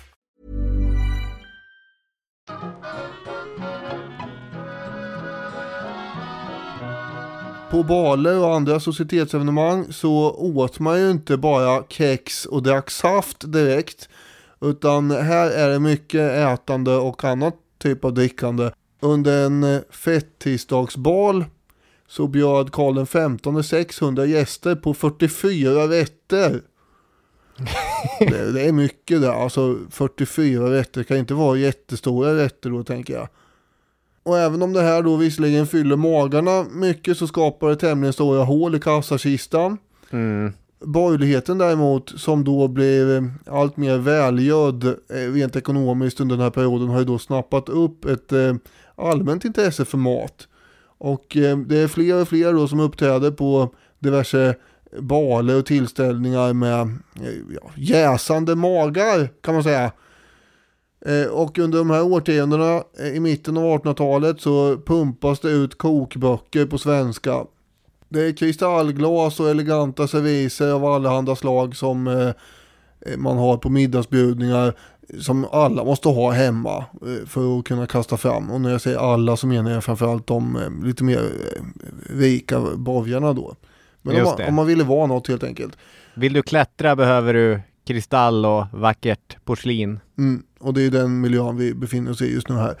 B: På baler och andra societetsevenemang så åt man ju inte bara kex och drack saft direkt. Utan här är det mycket ätande och annat typ av drickande. Under en fettisdagsbal så bjöd Karl XV 600 gäster på 44 rätter. [laughs] det, det, är mycket där, alltså 44 rätter kan inte vara jättestora rätter då tänker jag. Och även om det här då visserligen fyller magarna mycket så skapar det tämligen stora hål i kassakistan.
A: Mm.
B: Borgerligheten däremot som då blev allt mer välgödd eh, rent ekonomiskt under den här perioden har ju då snappat upp ett eh, allmänt intresse för mat. Och eh, det är fler och fler då som uppträder på diverse baler och tillställningar med ja, jäsande magar kan man säga. Och under de här årtiondena i mitten av 1800-talet så pumpas det ut kokböcker på svenska. Det är kristallglas och eleganta serviser av allehanda slag som man har på middagsbjudningar som alla måste ha hemma för att kunna kasta fram. Och när jag säger alla så menar jag framförallt de lite mer rika borgarna då. Men om man, om man ville vara något helt enkelt.
A: Vill du klättra behöver du kristall och vackert porslin.
B: Mm, och det är den miljön vi befinner oss i just nu här.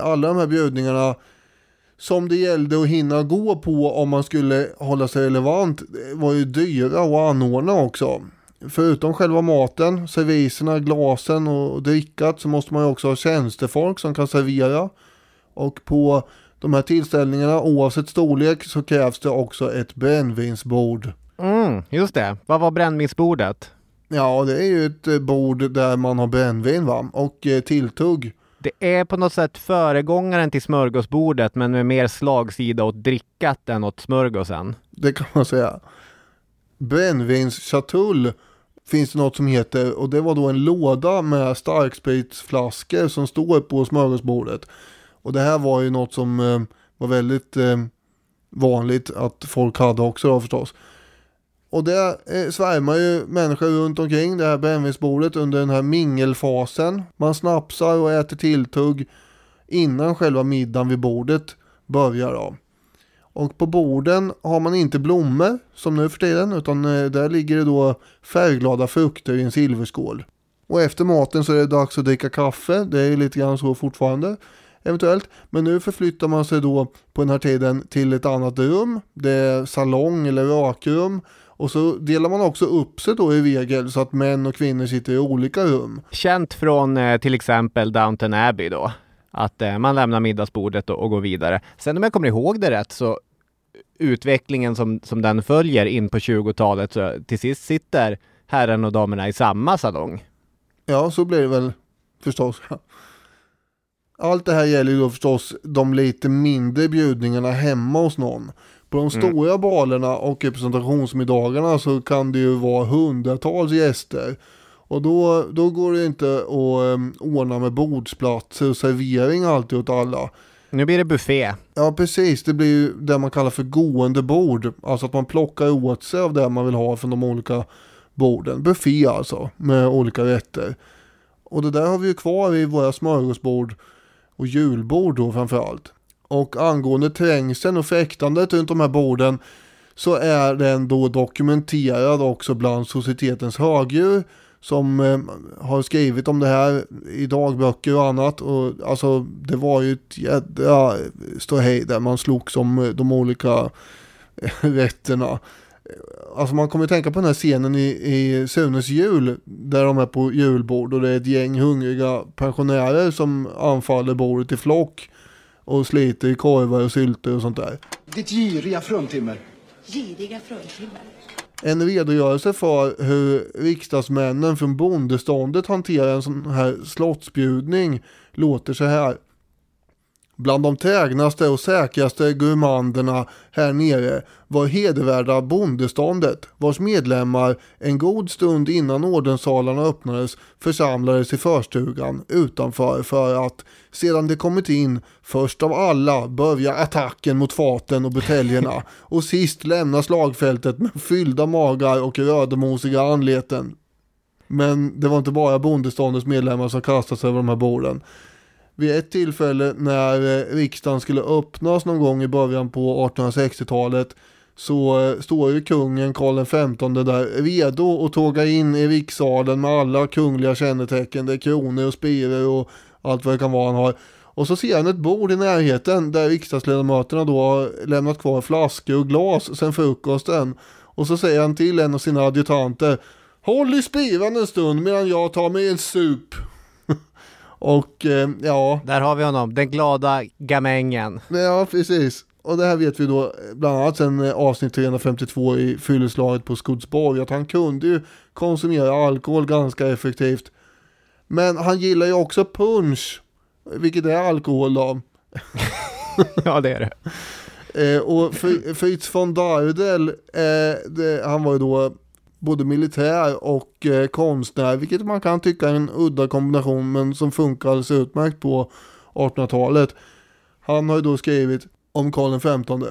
B: Alla de här bjudningarna som det gällde att hinna gå på om man skulle hålla sig relevant var ju dyra att anordna också. Förutom själva maten, serviserna, glasen och drickat så måste man ju också ha tjänstefolk som kan servera. Och på de här tillställningarna oavsett storlek så krävs det också ett brännvinsbord.
A: Mm, just det. Vad var brännvinsbordet?
B: Ja, det är ju ett bord där man har brännvin va? och eh, tilltugg.
A: Det är på något sätt föregångaren till smörgåsbordet men med mer slagsida åt drickat än åt smörgåsen.
B: Det kan man säga. Brännvinsschatull finns det något som heter och det var då en låda med starkspritsflaskor som står på smörgåsbordet. Och det här var ju något som eh, var väldigt eh, vanligt att folk hade också då förstås. Och det eh, svärmar ju människor runt omkring det här brännvinsbordet under den här mingelfasen. Man snapsar och äter tilltugg innan själva middagen vid bordet börjar då. Och på borden har man inte blommor som nu för tiden utan eh, där ligger det då färgglada frukter i en silverskål. Och efter maten så är det dags att dricka kaffe. Det är lite grann så fortfarande eventuellt. Men nu förflyttar man sig då på den här tiden till ett annat rum. Det är salong eller rakrum. Och så delar man också upp sig då i regel så att män och kvinnor sitter i olika rum.
A: Känt från eh, till exempel Downton Abbey då. Att eh, man lämnar middagsbordet och, och går vidare. Sen om jag kommer ihåg det rätt så utvecklingen som, som den följer in på 20-talet så till sist sitter herren och damerna i samma salong.
B: Ja, så blir det väl förstås. [laughs] Allt det här gäller ju då förstås de lite mindre bjudningarna hemma hos någon. På de mm. stora balerna och representationsmiddagarna så kan det ju vara hundratals gäster. Och då, då går det inte att um, ordna med bordsplatser och servering alltid åt alla.
A: Nu blir det buffé.
B: Ja precis, det blir ju det man kallar för gående bord. Alltså att man plockar åt sig av det man vill ha från de olika borden. Buffé alltså, med olika rätter. Och det där har vi ju kvar i våra smörgåsbord och julbord då framförallt. Och angående trängseln och fäktandet runt de här borden så är den då dokumenterad också bland societetens högdjur som eh, har skrivit om det här i dagböcker och annat. Och alltså det var ju ett jädra ståhej där man slogs om eh, de olika eh, [laughs] rätterna. Alltså man kommer att tänka på den här scenen i, i Sunes jul där de är på julbord och det är ett gäng hungriga pensionärer som anfaller bordet i flock och sliter i korvar och sylter och sånt där.
H: Ditt giriga fruntimmer.
I: Giriga fruntimmer.
B: En redogörelse för hur riksdagsmännen från bondeståndet hanterar en sån här slottsbjudning låter så här. Bland de trägnaste och säkraste gourmanderna här nere var hedervärda bondeståndet vars medlemmar en god stund innan ordenssalarna öppnades församlades i förstugan utanför för att sedan de kommit in först av alla börja attacken mot faten och buteljerna [laughs] och sist lämna slagfältet med fyllda magar och rödmosiga anleten. Men det var inte bara bondeståndets medlemmar som kastades över de här borden vid ett tillfälle när eh, riksdagen skulle öppnas någon gång i början på 1860-talet så eh, står ju kungen Karl XV där redo att tåga in i rikssalen med alla kungliga kännetecken. Det är kronor och spiror och allt vad det kan vara han har. Och så ser han ett bord i närheten där riksdagsledamöterna då har lämnat kvar flaskor och glas sen frukosten. Och så säger han till en av sina adjutanter Håll i spiran en stund medan jag tar mig en sup. Och eh, ja.
A: Där har vi honom, den glada gamängen.
B: Ja, precis. Och det här vet vi då bland annat sen eh, avsnitt 352 i fylleslaget på Skodsborg att han kunde ju konsumera alkohol ganska effektivt. Men han gillar ju också punch, vilket är alkohol då. [laughs]
A: ja, det är det.
B: Eh, och Fritz von Dardel, eh, han var ju då både militär och eh, konstnär, vilket man kan tycka är en udda kombination men som funkar alldeles utmärkt på 1800-talet. Han har ju då skrivit om Karl XV.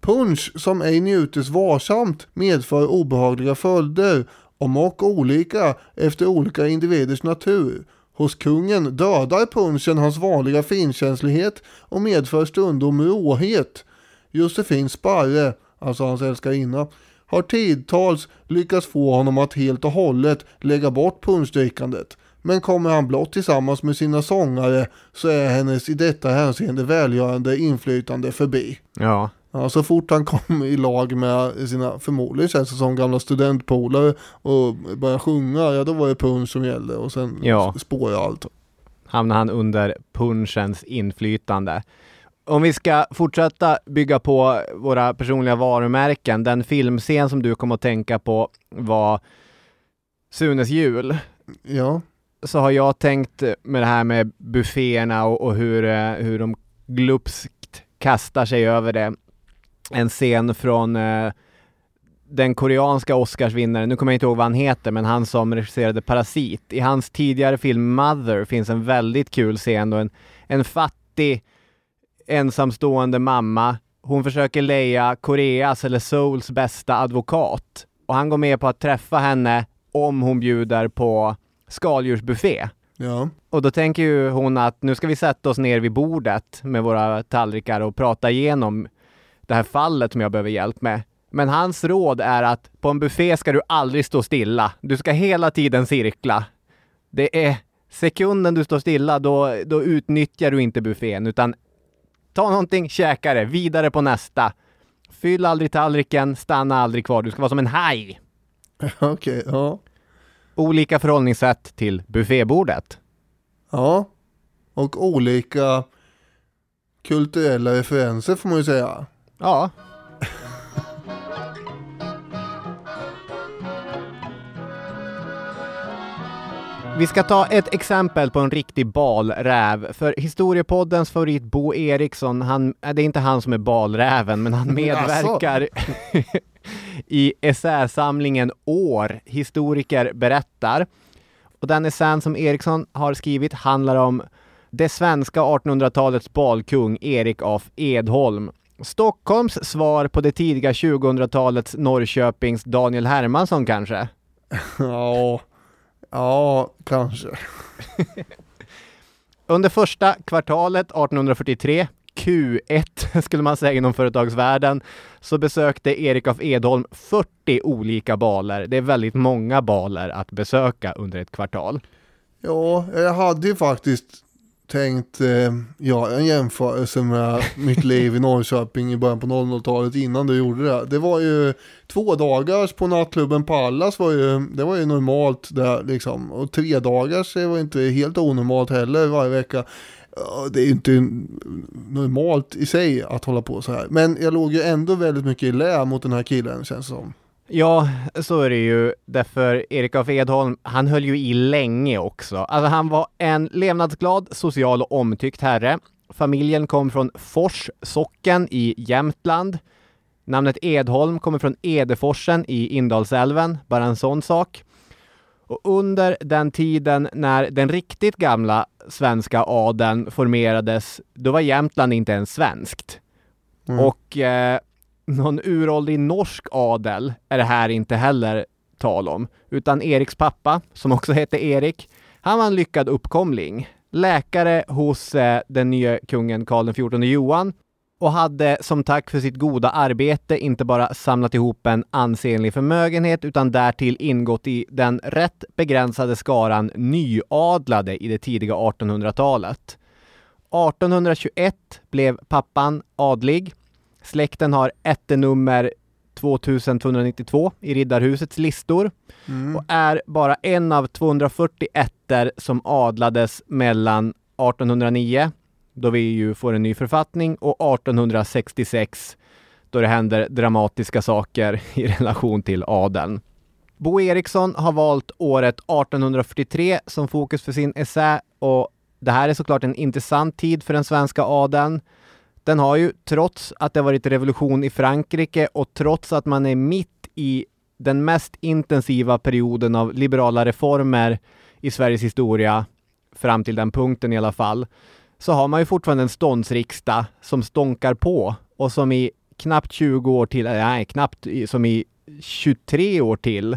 B: Punch som ej njutes varsamt medför obehagliga följder, om och olika efter olika individers natur. Hos kungen dödar punchen hans vanliga finkänslighet och medför stundom råhet. Josefin Sparre, alltså hans älskarinna, har tidtals lyckats få honom att helt och hållet lägga bort punschdrickandet. Men kommer han blott tillsammans med sina sångare så är hennes i detta hänseende välgörande inflytande förbi.
A: Ja.
B: Ja, så fort han kom i lag med sina, förmodligen känns det som gamla studentpolare och började sjunga, ja då var det punsch som gällde och sen ja. spårade allt.
A: Hamnade han under punschens inflytande. Om vi ska fortsätta bygga på våra personliga varumärken, den filmscen som du kom att tänka på var Sunes jul.
B: Ja.
A: Så har jag tänkt med det här med bufféerna och, och hur, eh, hur de glupskt kastar sig över det. En scen från eh, den koreanska Oscarsvinnaren, nu kommer jag inte ihåg vad han heter, men han som regisserade Parasit. I hans tidigare film Mother finns en väldigt kul scen då en, en fattig ensamstående mamma. Hon försöker leja Koreas eller Souls bästa advokat och han går med på att träffa henne om hon bjuder på skaldjursbuffé.
B: Ja.
A: Och då tänker ju hon att nu ska vi sätta oss ner vid bordet med våra tallrikar och prata igenom det här fallet som jag behöver hjälp med. Men hans råd är att på en buffé ska du aldrig stå stilla. Du ska hela tiden cirkla. Det är sekunden du står stilla, då, då utnyttjar du inte buffén, utan Ta någonting, käka det, vidare på nästa. Fyll aldrig tallriken, stanna aldrig kvar. Du ska vara som en haj. [laughs]
B: Okej, okay, ja.
A: Olika förhållningssätt till buffébordet.
B: Ja, och olika kulturella referenser får man ju säga.
A: Ja. Vi ska ta ett exempel på en riktig balräv. För historiepoddens favorit Bo Eriksson, han, det är inte han som är balräven, men han [laughs] medverkar [laughs] i essäsamlingen År, historiker berättar. Och den essän som Eriksson har skrivit handlar om det svenska 1800-talets balkung Erik af Edholm. Stockholms svar på det tidiga 2000-talets Norrköpings Daniel Hermansson kanske? [laughs]
B: Ja, Ja, kanske. [laughs]
A: Under första kvartalet 1843 Q1 [laughs] skulle man säga inom företagsvärlden så besökte Erik af Edholm 40 olika baler. Det är väldigt många baler att besöka under ett kvartal.
B: Ja, jag hade ju faktiskt tänkt eh, ja, en jämförelse med mitt [laughs] liv i Norrköping i början på 00-talet innan du gjorde det. Det var ju två dagars på nattklubben Pallas var ju, det var ju normalt där liksom. Och tre dagars det var inte helt onormalt heller varje vecka. Det är ju inte normalt i sig att hålla på så här. Men jag låg ju ändå väldigt mycket i lä mot den här killen känns det som.
A: Ja, så är det ju. Därför Erik af Edholm, han höll ju i länge också. Alltså han var en levnadsglad, social och omtyckt herre. Familjen kom från Fors socken i Jämtland. Namnet Edholm kommer från Edeforsen i Indalsälven, bara en sån sak. Och under den tiden när den riktigt gamla svenska adeln formerades, då var Jämtland inte ens svenskt. Mm. Och eh, någon uråldrig norsk adel är det här inte heller tal om, utan Eriks pappa, som också hette Erik, han var en lyckad uppkomling. Läkare hos eh, den nya kungen Karl XIV Johan och hade som tack för sitt goda arbete inte bara samlat ihop en ansenlig förmögenhet utan därtill ingått i den rätt begränsade skaran nyadlade i det tidiga 1800-talet. 1821 blev pappan adlig Släkten har ättenummer 2292 i Riddarhusets listor mm. och är bara en av 240 ätter som adlades mellan 1809, då vi ju får en ny författning, och 1866, då det händer dramatiska saker i relation till adeln. Bo Eriksson har valt året 1843 som fokus för sin essä och det här är såklart en intressant tid för den svenska adeln. Den har ju, trots att det varit revolution i Frankrike och trots att man är mitt i den mest intensiva perioden av liberala reformer i Sveriges historia, fram till den punkten i alla fall, så har man ju fortfarande en ståndsriksdag som stånkar på och som i knappt 20 år till, eh, nej, knappt som i 23 år till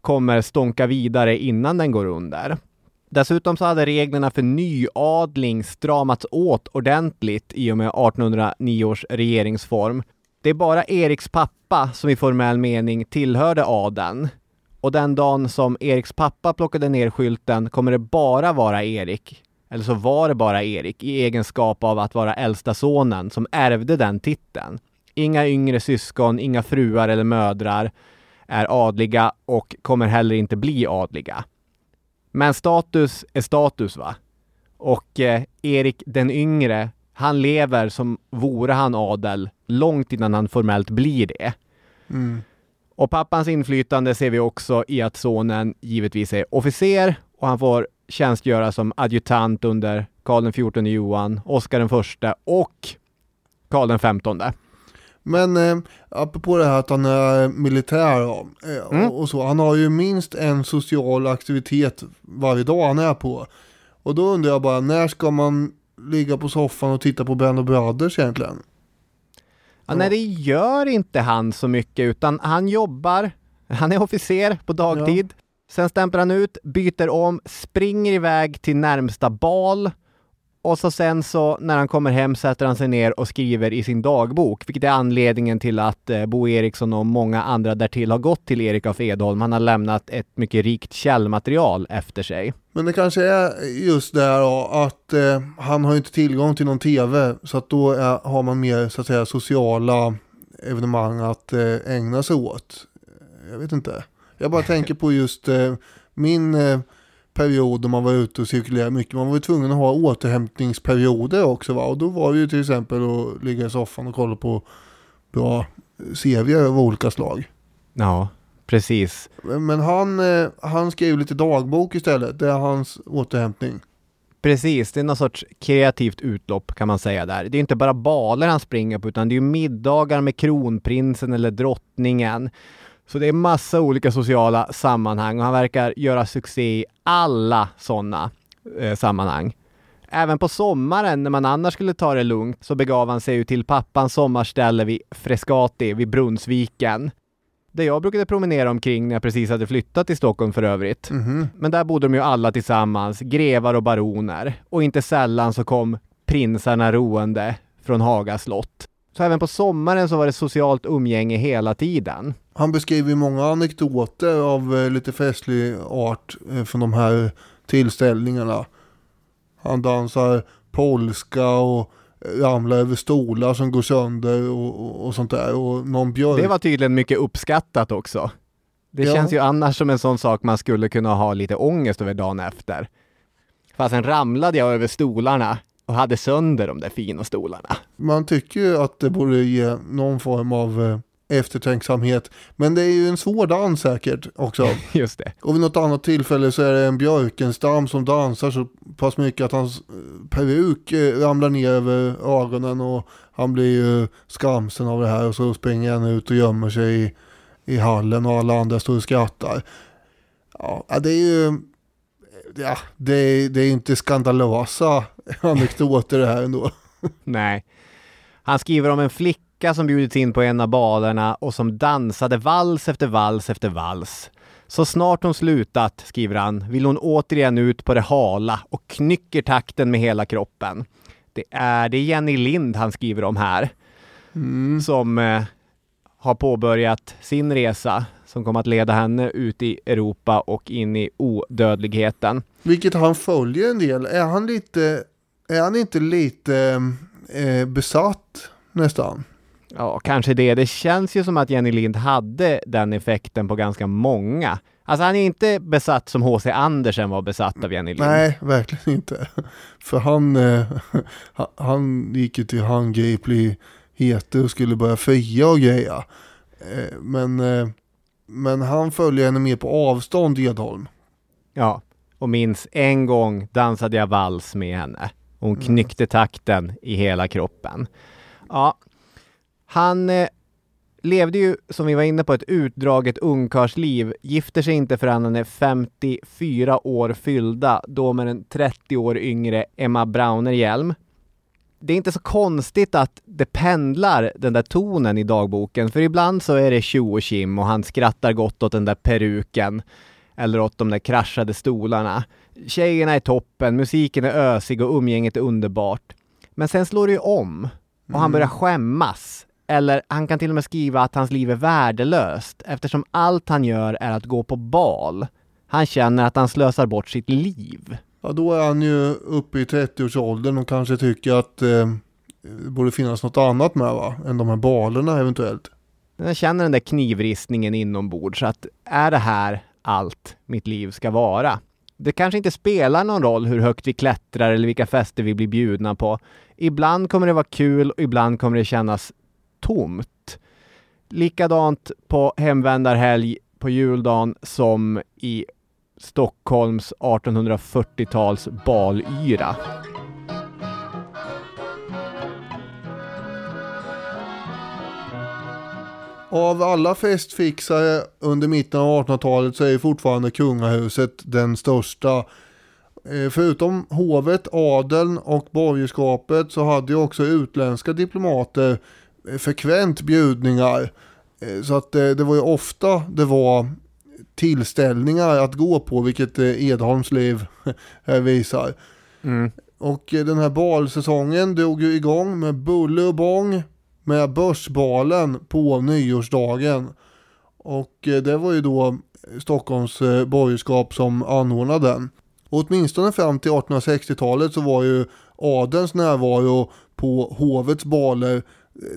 A: kommer stånka vidare innan den går under. Dessutom så hade reglerna för nyadling stramats åt ordentligt i och med 1809 års regeringsform. Det är bara Eriks pappa som i formell mening tillhörde adeln. Och den dagen som Eriks pappa plockade ner skylten kommer det bara vara Erik, eller så var det bara Erik, i egenskap av att vara äldsta sonen som ärvde den titeln. Inga yngre syskon, inga fruar eller mödrar är adliga och kommer heller inte bli adliga. Men status är status va? Och eh, Erik den yngre, han lever som vore han adel långt innan han formellt blir det. Mm. Och pappans inflytande ser vi också i att sonen givetvis är officer och han får tjänstgöra som adjutant under Karl XIV Johan, Oscar den förste och Karl den femtonde.
B: Men eh, apropå det här att han är militär eh, mm. och så. Han har ju minst en social aktivitet varje dag han är på. Och då undrar jag bara, när ska man ligga på soffan och titta på Band of Brothers egentligen?
A: Ja, nej, det gör inte han så mycket, utan han jobbar. Han är officer på dagtid. Ja. Sen stämplar han ut, byter om, springer iväg till närmsta bal och så sen så när han kommer hem sätter han sig ner och skriver i sin dagbok, vilket är anledningen till att eh, Bo Eriksson och många andra därtill har gått till Erik af Edholm. Han har lämnat ett mycket rikt källmaterial efter sig.
B: Men det kanske är just det här då, att eh, han har inte tillgång till någon tv, så att då är, har man mer så att säga sociala evenemang att eh, ägna sig åt. Jag vet inte. Jag bara tänker på just eh, min eh, period då man var ute och cirkulerade mycket. Man var ju tvungen att ha återhämtningsperioder också va. Och då var det ju till exempel att ligga i soffan och kolla på bra serier av olika slag.
A: Ja, precis.
B: Men han, eh, han skrev lite dagbok istället. Det är hans återhämtning.
A: Precis, det är någon sorts kreativt utlopp kan man säga där. Det är inte bara baler han springer på utan det är middagar med kronprinsen eller drottningen. Så det är massa olika sociala sammanhang och han verkar göra succé i alla sådana eh, sammanhang. Även på sommaren när man annars skulle ta det lugnt så begav han sig ju till pappans sommarställe vid Frescati vid Brunnsviken. Där jag brukade promenera omkring när jag precis hade flyttat till Stockholm för övrigt. Mm -hmm. Men där bodde de ju alla tillsammans, grevar och baroner. Och inte sällan så kom prinsarna roende från Haga slott. Så även på sommaren så var det socialt umgänge hela tiden.
B: Han beskriver ju många anekdoter av eh, lite festlig art eh, från de här tillställningarna. Han dansar polska och ramlar över stolar som går sönder och, och, och sånt där. Och någon björk...
A: Det var tydligen mycket uppskattat också. Det
B: Ja.
A: känns ju annars som en sån sak man skulle kunna ha lite ångest över dagen efter. Fast sen ramlade jag över stolarna och hade sönder de där fina stolarna.
B: Man tycker ju att det borde ge någon form av eh, eftertänksamhet. Men det är ju en svår dans säkert också. [laughs]
A: Just det.
B: Och vid något annat tillfälle så är det en björkenstam som dansar så pass mycket att hans eh, peruk eh, ramlar ner över ögonen och han blir ju skamsen av det här och så springer han ut och gömmer sig i, i hallen och alla andra står och skrattar. Ja, ja, det är ju ja, det, är, det är inte skandalösa anekdoter det här ändå.
A: Nej. Han skriver om en flicka som bjudits in på en av balerna och som dansade vals efter vals efter vals. Så snart hon slutat, skriver han, vill hon återigen ut på det hala och knycker takten med hela kroppen. Det är, det är Jenny Lind han skriver om här. Som eh, har påbörjat sin resa som kommer att leda henne ut i Europa och in i odödligheten.
B: Vilket han följer en del. Är han lite, är han inte lite eh, besatt nästan?
A: Ja, kanske det. Det känns ju som att Jenny Lind hade den effekten på ganska många. Alltså han är inte besatt som H.C. Andersen var besatt av Jenny Lind.
B: Nej, verkligen inte. [laughs] För han, eh, [laughs] han- gick ju till handgripligheter och skulle börja fria och greja. Eh, men, eh, men han följer henne mer på avstånd, Edholm.
A: Ja, och minns en gång dansade jag vals med henne. Hon knyckte takten i hela kroppen. Ja, han eh, levde ju, som vi var inne på, ett utdraget ungkarlsliv. Gifter sig inte förrän han är 54 år fyllda, då med en 30 år yngre Emma Braunerhjelm. Det är inte så konstigt att det pendlar den där tonen i dagboken, för ibland så är det tjo och kim och han skrattar gott åt den där peruken eller åt de där kraschade stolarna. Tjejerna är toppen, musiken är ösig och umgänget är underbart. Men sen slår det ju om och han börjar skämmas. Eller han kan till och med skriva att hans liv är värdelöst eftersom allt han gör är att gå på bal. Han känner att han slösar bort sitt liv.
B: Ja, då är han ju uppe i 30-årsåldern och kanske tycker att eh, det borde finnas något annat med va? Än de här balerna eventuellt.
A: Jag känner den där knivristningen inombords att är det här allt mitt liv ska vara? Det kanske inte spelar någon roll hur högt vi klättrar eller vilka fester vi blir bjudna på. Ibland kommer det vara kul och ibland kommer det kännas tomt. Likadant på hemvändarhelg på juldagen som i Stockholms 1840-tals balyra.
B: Av alla festfixare under mitten av 1800-talet så är fortfarande kungahuset den största. Eh, förutom hovet, adeln och borgerskapet så hade ju också utländska diplomater eh, frekvent bjudningar. Eh, så att det var ju ofta det var tillställningar att gå på, vilket eh, Edholms liv här [laughs] visar.
A: Mm.
B: Och eh, den här balsäsongen drog ju igång med buller och bång med Börsbalen på nyårsdagen. Och eh, det var ju då Stockholms eh, borgerskap som anordnade den. Och åtminstone fram till 1860-talet så var ju adelns närvaro på hovets baler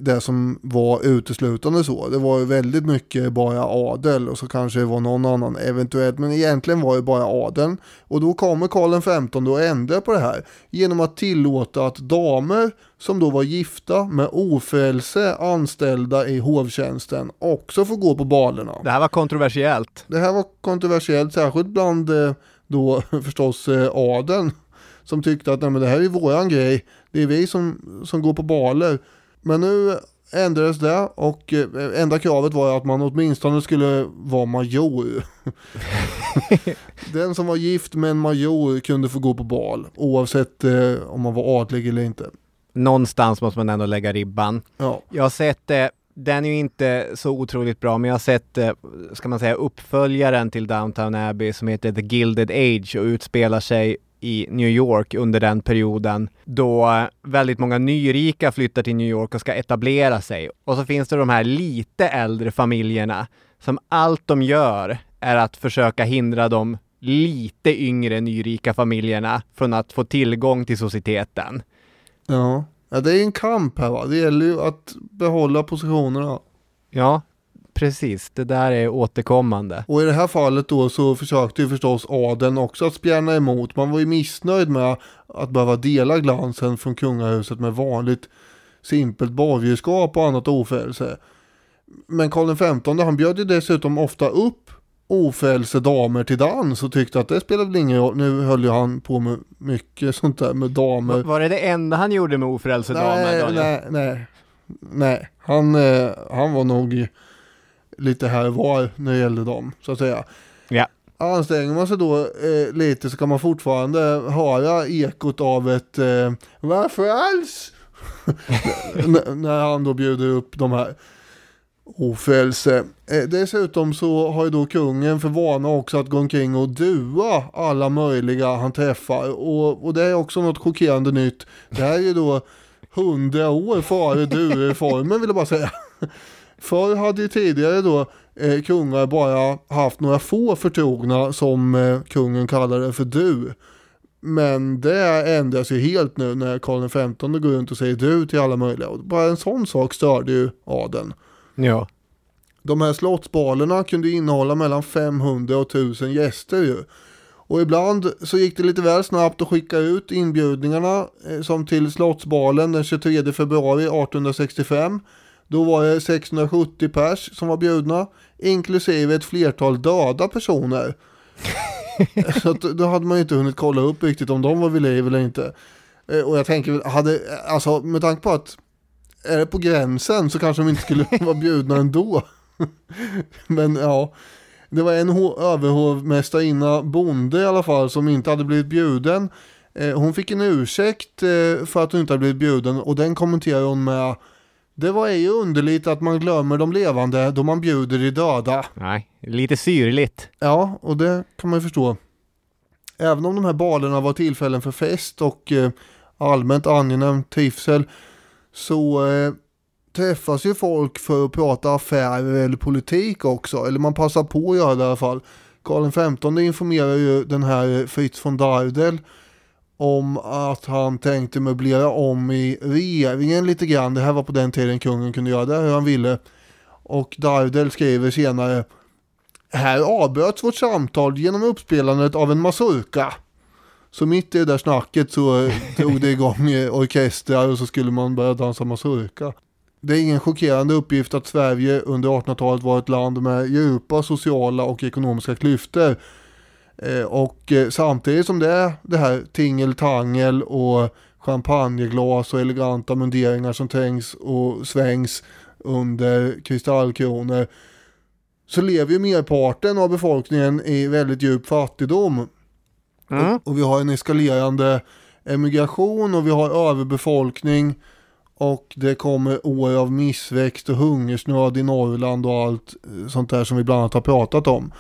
B: det som var uteslutande så. Det var ju väldigt mycket bara adel och så kanske det var någon annan eventuellt. Men egentligen var det bara adeln. Och då kommer Karl XV och ändrar på det här. Genom att tillåta att damer som då var gifta med ofrälse anställda i hovtjänsten också får gå på balerna.
A: Det här var kontroversiellt.
B: Det här var kontroversiellt, särskilt bland eh, då [laughs] förstås eh, adeln. Som tyckte att Nej, men det här är våran grej, det är vi som, som går på baler. Men nu ändrades det och eh, enda kravet var att man åtminstone skulle vara major. [laughs] Den som var gift med en major kunde få gå på bal oavsett eh, om man var adlig eller inte.
A: Någonstans måste man ändå lägga ribban.
B: Ja.
A: Jag har sett eh, den är ju inte så otroligt bra, men jag har sett, eh, ska man säga, uppföljaren till Downtown Abbey som heter The Gilded Age och utspelar sig i New York under den perioden då väldigt många nyrika flyttar till New York och ska etablera sig. Och så finns det de här lite äldre familjerna som allt de gör är att försöka hindra de lite yngre nyrika familjerna från att få tillgång till societeten.
B: Ja. ja, det är en kamp här va. Det gäller ju att behålla positionerna.
A: Ja, precis. Det där är återkommande.
B: Och i det här fallet då så försökte ju förstås adeln också att spjärna emot. Man var ju missnöjd med att behöva dela glansen från kungahuset med vanligt simpelt borgerskap och annat ofällelse. Men Karl XV han bjöd ju dessutom ofta upp ofälse damer till dans och tyckte att det spelade väl ingen roll. Nu höll ju han på med mycket sånt där med damer.
A: Var det det enda han gjorde med ofrälse damer?
B: Nej, nej, nej. Nej, han, eh, han var nog lite här och var när det gällde dem, så att säga.
A: Ja.
B: Anstränger man sig då eh, lite så kan man fortfarande höra ekot av ett eh, Varför alls? [laughs] När han då bjuder upp de här ofällse. Eh, dessutom så har ju då kungen för vana också att gå omkring och dua alla möjliga han träffar. Och, och det är också något chockerande nytt. Det här är ju då hundra år före du-reformen vill jag bara säga. [laughs] Förr hade ju tidigare då eh, kungar bara haft några få förtrogna som eh, kungen kallade för du. Men det ändras ju helt nu när Karl XV går runt och säger du till alla möjliga. Och bara en sån sak störde ju adeln.
A: Ja.
B: De här slottsbalerna kunde innehålla mellan 500 och 1000 gäster ju. Och ibland så gick det lite väl snabbt att skicka ut inbjudningarna eh, som till slottsbalen den 23 februari 1865. Då var det 670 pers som var bjudna, inklusive ett flertal döda personer. [laughs] så att, då hade man ju inte hunnit kolla upp riktigt om de var vid liv eller inte. Eh, Och jag tänker, hade, alltså med tanke på att är det på gränsen så kanske de inte skulle [laughs] vara bjudna ändå. [laughs] Men ja, det var en ho- överhovmästarinna bonde i alla fall som inte hade blivit bjuden. Eh, hon fick en ursäkt eh, för att hon inte hade blivit bjuden och den kommenterar hon med Det var ju underligt att man glömmer de levande då man bjuder de döda.
A: Nej, lite syrligt.
B: Ja, och det kan man ju förstå. Även om de här balerna var tillfällen för fest och eh, allmänt angenäm trivsel så eh, träffas ju folk för att prata affärer eller politik också. Eller man passar på att göra det i alla fall. Karl XV informerar ju den här Fritz von Dardel om att han tänkte möblera om i regeringen lite grann. Det här var på den tiden kungen kunde göra det hur han ville. Och Dardel skriver senare här avbröts vårt samtal genom uppspelandet av en mazurka. Så mitt i det där snacket så [laughs] drog det igång orkestrar och så skulle man börja dansa mazurka. Det är ingen chockerande uppgift att Sverige under 1800-talet var ett land med djupa sociala och ekonomiska klyftor. Eh, Och eh, samtidigt som det är det här tingeltangel och champagneglas och eleganta munderingar som trängs och svängs under kristallkronor så lever ju merparten av befolkningen i väldigt djup fattigdom.
A: Mm.
B: Och, och vi har en eskalerande emigration och vi har överbefolkning och det kommer år av missväxt och hungersnöd i Norrland och allt eh, sånt där som vi bland annat har pratat om.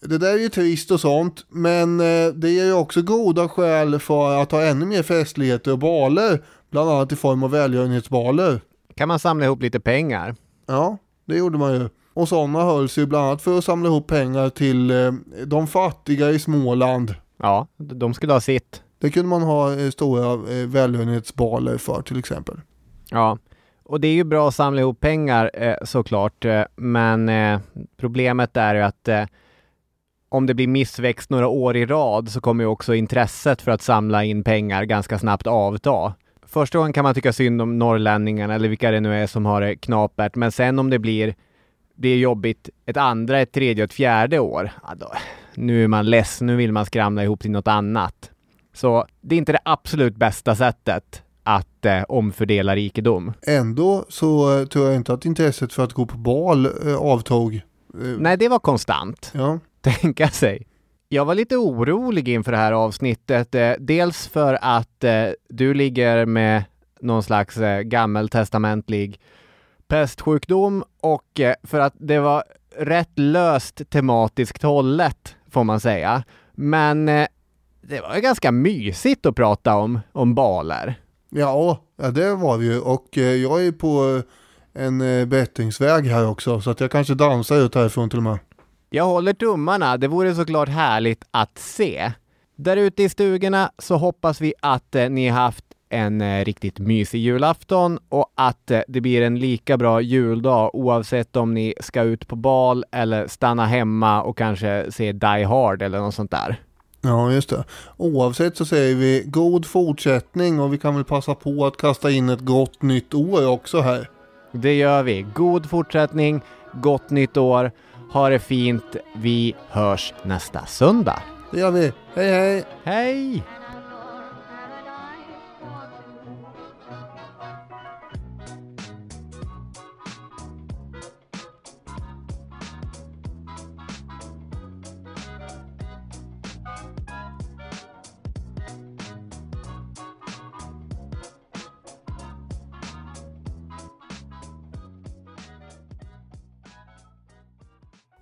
B: Det där är ju trist och sånt, men eh, det ger ju också goda skäl för att ha ännu mer festligheter och baler, bland annat i form av välgörenhetsbaler.
A: Kan man samla ihop lite pengar?
B: Ja, det gjorde man ju. Och sådana hölls ju bland annat för att samla ihop pengar till eh, de fattiga i Småland.
A: Ja, de skulle ha sitt.
B: Det kunde man ha eh, stora välgörenhetsbaler för till exempel.
A: Ja, och det är ju bra att samla ihop pengar såklart, men problemet är ju att om det blir missväxt några år i rad så kommer ju också intresset för att samla in pengar ganska snabbt avta. Första gången kan man tycka synd om norrlänningarna eller vilka det nu är som har det knapert, men sen om det blir det är jobbigt ett andra, ett tredje och ett fjärde år, ja då, nu är man less, nu vill man skramla ihop till något annat. Så det är inte det absolut bästa sättet att eh, omfördela rikedom.
B: Ändå så eh, tror jag inte att intresset för att gå på bal eh, avtog. Eh,
A: Nej, det var konstant,
B: Ja,
A: tänka sig. Jag var lite orolig inför det här avsnittet. Eh, dels för att eh, du ligger med någon slags eh, gammeltestamentlig pestsjukdom och eh, för att det var rätt löst tematiskt hållet får man säga. Men eh, det var ju ganska mysigt att prata om, om baler.
B: Ja, det var det ju och eh, jag är på en bättringsväg här också så att jag kanske dansar ut härifrån till och med.
A: Jag håller tummarna, det vore såklart härligt att se. Där ute i stugorna så hoppas vi att eh, ni har haft en eh, riktigt mysig julafton och att eh, det blir en lika bra juldag oavsett om ni ska ut på bal eller stanna hemma och kanske se Die Hard eller något sånt där.
B: Ja, just det. Oavsett så säger vi god fortsättning och vi kan väl passa på att kasta in ett gott nytt år också här.
A: Det gör vi. God fortsättning, gott nytt år. Ha det fint. Vi hörs nästa söndag.
B: Det gör vi. Hej hej!
A: Hej!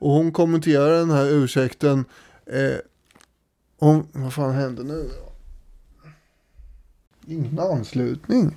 B: Och hon kommenterar den här ursäkten. Eh, om, vad fan hände nu då? Ingen anslutning.